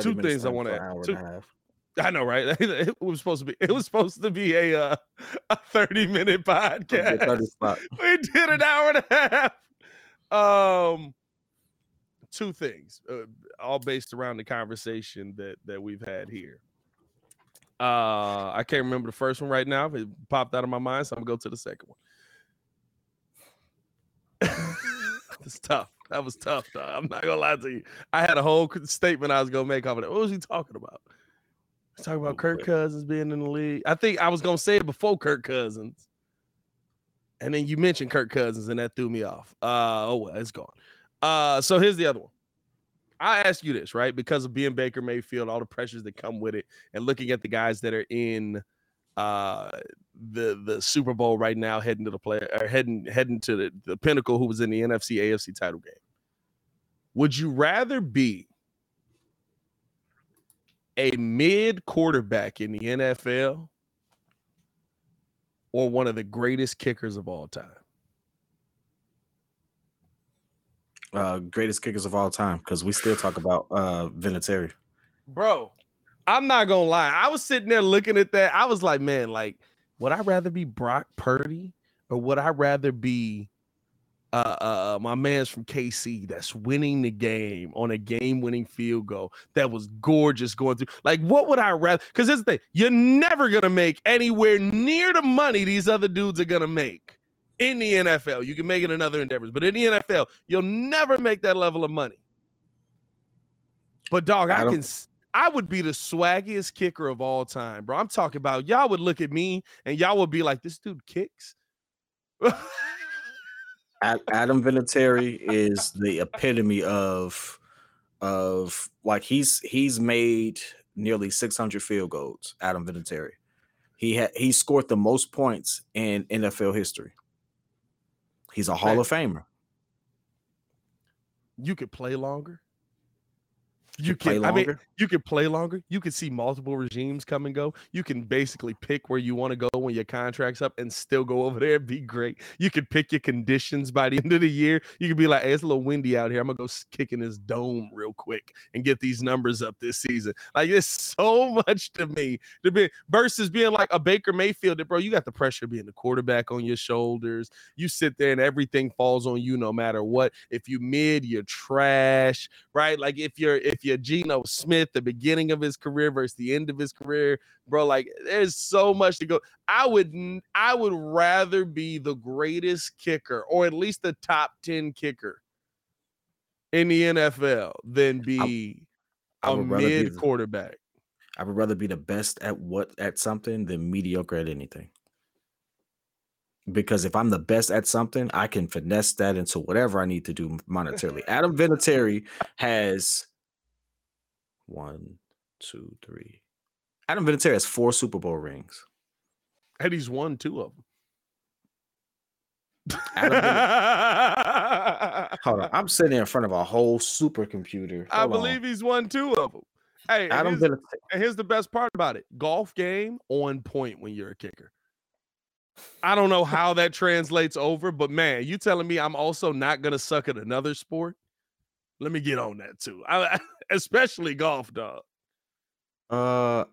S1: Two things I want to add. I know, right? It was supposed to be. It was supposed to be a uh, a thirty minute podcast. we did an hour and a half. Um, two things, uh, all based around the conversation that that we've had here. Uh, I can't remember the first one right now. It popped out of my mind, so I'm gonna go to the second one. it's tough. That was tough, dog. I'm not gonna lie to you. I had a whole statement I was gonna make off of it. What was he talking about? Talk about Kirk Cousins being in the league. I think I was gonna say it before Kirk Cousins, and then you mentioned Kirk Cousins, and that threw me off. Uh, oh well, it's gone. Uh, so here's the other one. I ask you this, right? Because of being Baker Mayfield, all the pressures that come with it, and looking at the guys that are in uh the the Super Bowl right now, heading to the play or heading heading to the, the pinnacle, who was in the NFC AFC title game. Would you rather be a mid quarterback in the NFL or one of the greatest kickers of all time?
S2: Uh, greatest kickers of all time because we still talk about uh Vinatieri.
S1: Bro, I'm not gonna lie. I was sitting there looking at that. I was like, man, like, would I rather be Brock Purdy or would I rather be uh, uh, uh, my man's from KC that's winning the game on a game-winning field goal that was gorgeous going through. Like, what would I rather? Because the thing: you're never gonna make anywhere near the money these other dudes are gonna make in the NFL. You can make it in other endeavors, but in the NFL, you'll never make that level of money. But dog, I, I can. I would be the swaggiest kicker of all time, bro. I'm talking about y'all would look at me and y'all would be like, "This dude kicks."
S2: Adam Vinatieri is the epitome of of like he's he's made nearly 600 field goals. Adam Vinatieri, he had he scored the most points in NFL history. He's a Hall of Famer.
S1: You could play longer. You can, I mean, you can play longer. You can see multiple regimes come and go. You can basically pick where you want to go when your contract's up and still go over there and be great. You can pick your conditions by the end of the year. You can be like, hey, it's a little windy out here. I'm gonna go kick in this dome real quick and get these numbers up this season. Like it's so much to me to be versus being like a Baker Mayfield. That bro, you got the pressure being the quarterback on your shoulders. You sit there and everything falls on you no matter what. If you mid, you're trash, right? Like if you're if you're Geno Smith, the beginning of his career versus the end of his career, bro, like there's so much to go. I would I would rather be the greatest kicker or at least the top 10 kicker in the NFL than be I, I a mid quarterback.
S2: I would rather be the best at what at something than mediocre at anything. Because if I'm the best at something, I can finesse that into whatever I need to do monetarily. Adam Vinatieri has one, two, three. Adam Vinatieri has four Super Bowl rings.
S1: And he's won two of them.
S2: Hold on. I'm sitting in front of a whole supercomputer.
S1: I believe on. he's won two of them. Hey, Adam here's, and here's the best part about it golf game on point when you're a kicker. I don't know how that translates over, but man, you telling me I'm also not going to suck at another sport? Let me get on that too. I, especially golf, dog.
S2: Uh,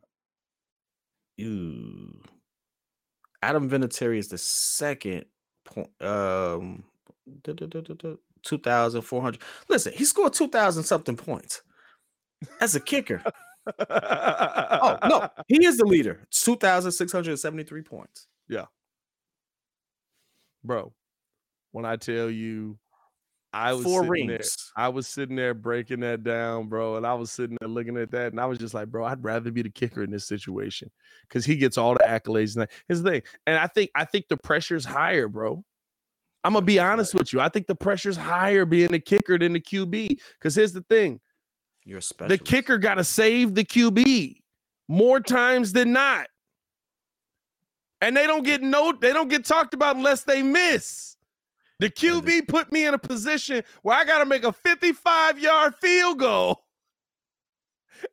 S2: you. Adam Vinatieri is the second point. Um, two thousand four hundred. Listen, he scored two thousand something points as a kicker. oh no, he is the leader. Two thousand six hundred seventy-three points.
S1: Yeah, bro. When I tell you I was four rings. There, I was sitting there breaking that down, bro, and I was sitting there looking at that, and I was just like, bro, I'd rather be the kicker in this situation because he gets all the accolades. And his thing, and I think I think the pressure's higher, bro. I'm gonna be honest with you. I think the pressure's higher being the kicker than the QB. Because here's the thing:
S2: you're a
S1: The kicker got to save the QB more times than not, and they don't get no, they don't get talked about unless they miss. The QB put me in a position where I got to make a 55 yard field goal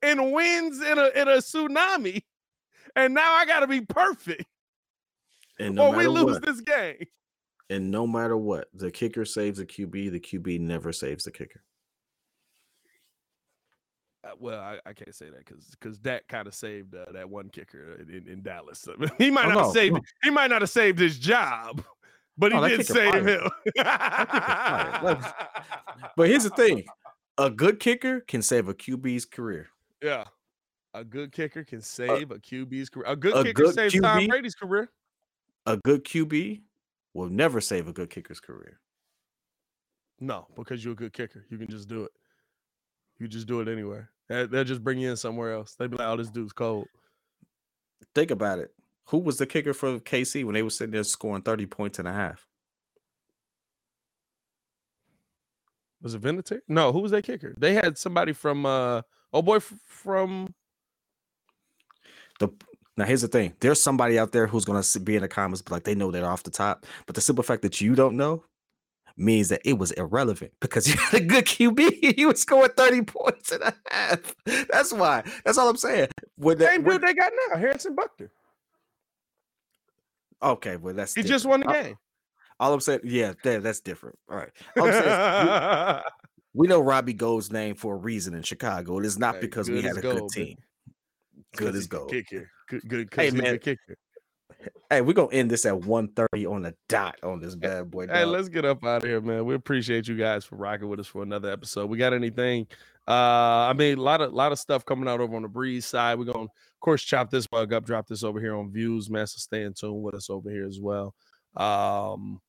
S1: and wins in a in a tsunami, and now I got to be perfect, and no or we lose what, this game.
S2: And no matter what, the kicker saves the QB. The QB never saves the kicker.
S1: Uh, well, I, I, can't say that because because Dak kind of saved uh, that one kicker in, in Dallas. he might oh, not no, have saved. No. He might not have saved his job, but he oh, did save him.
S2: but here's the thing: a good kicker can save a QB's career.
S1: Yeah, a good kicker can save a, a QB's career. A good a kicker good saves QB, Tom Brady's career.
S2: A good QB will never save a good kicker's career.
S1: No, because you're a good kicker, you can just do it. You just do it anywhere. They'll just bring you in somewhere else. They'd be like, "Oh, this dude's cold."
S2: Think about it. Who was the kicker for KC when they were sitting there scoring 30 points and a half?
S1: Was it Vinatieri? No, who was that kicker? They had somebody from uh oh boy from
S2: the now here's the thing. There's somebody out there who's gonna be in the comments, but like they know they're off the top. But the simple fact that you don't know means that it was irrelevant because you had a good QB. You would score 30 points and a half. That's why. That's all I'm saying.
S1: With the, Same dude they got now, Harrison Butker.
S2: Okay, well that's
S1: he different. just won the game.
S2: All I'm saying, yeah, that, that's different. All right. All saying, we, we, know Robbie Gould's name for a reason in Chicago. It is not hey, because we had a gold, good team. Good as gold.
S1: Kicker. Good, good. Hey man, kicker.
S2: Hey, we're gonna end this at 1:30 on the dot on this bad boy.
S1: Dog. Hey, let's get up out of here, man. We appreciate you guys for rocking with us for another episode. We got anything? Uh, I mean, a lot of lot of stuff coming out over on the breeze side. We're gonna, of course, chop this bug up, drop this over here on views, man. So stay in tune with us over here as well. Um,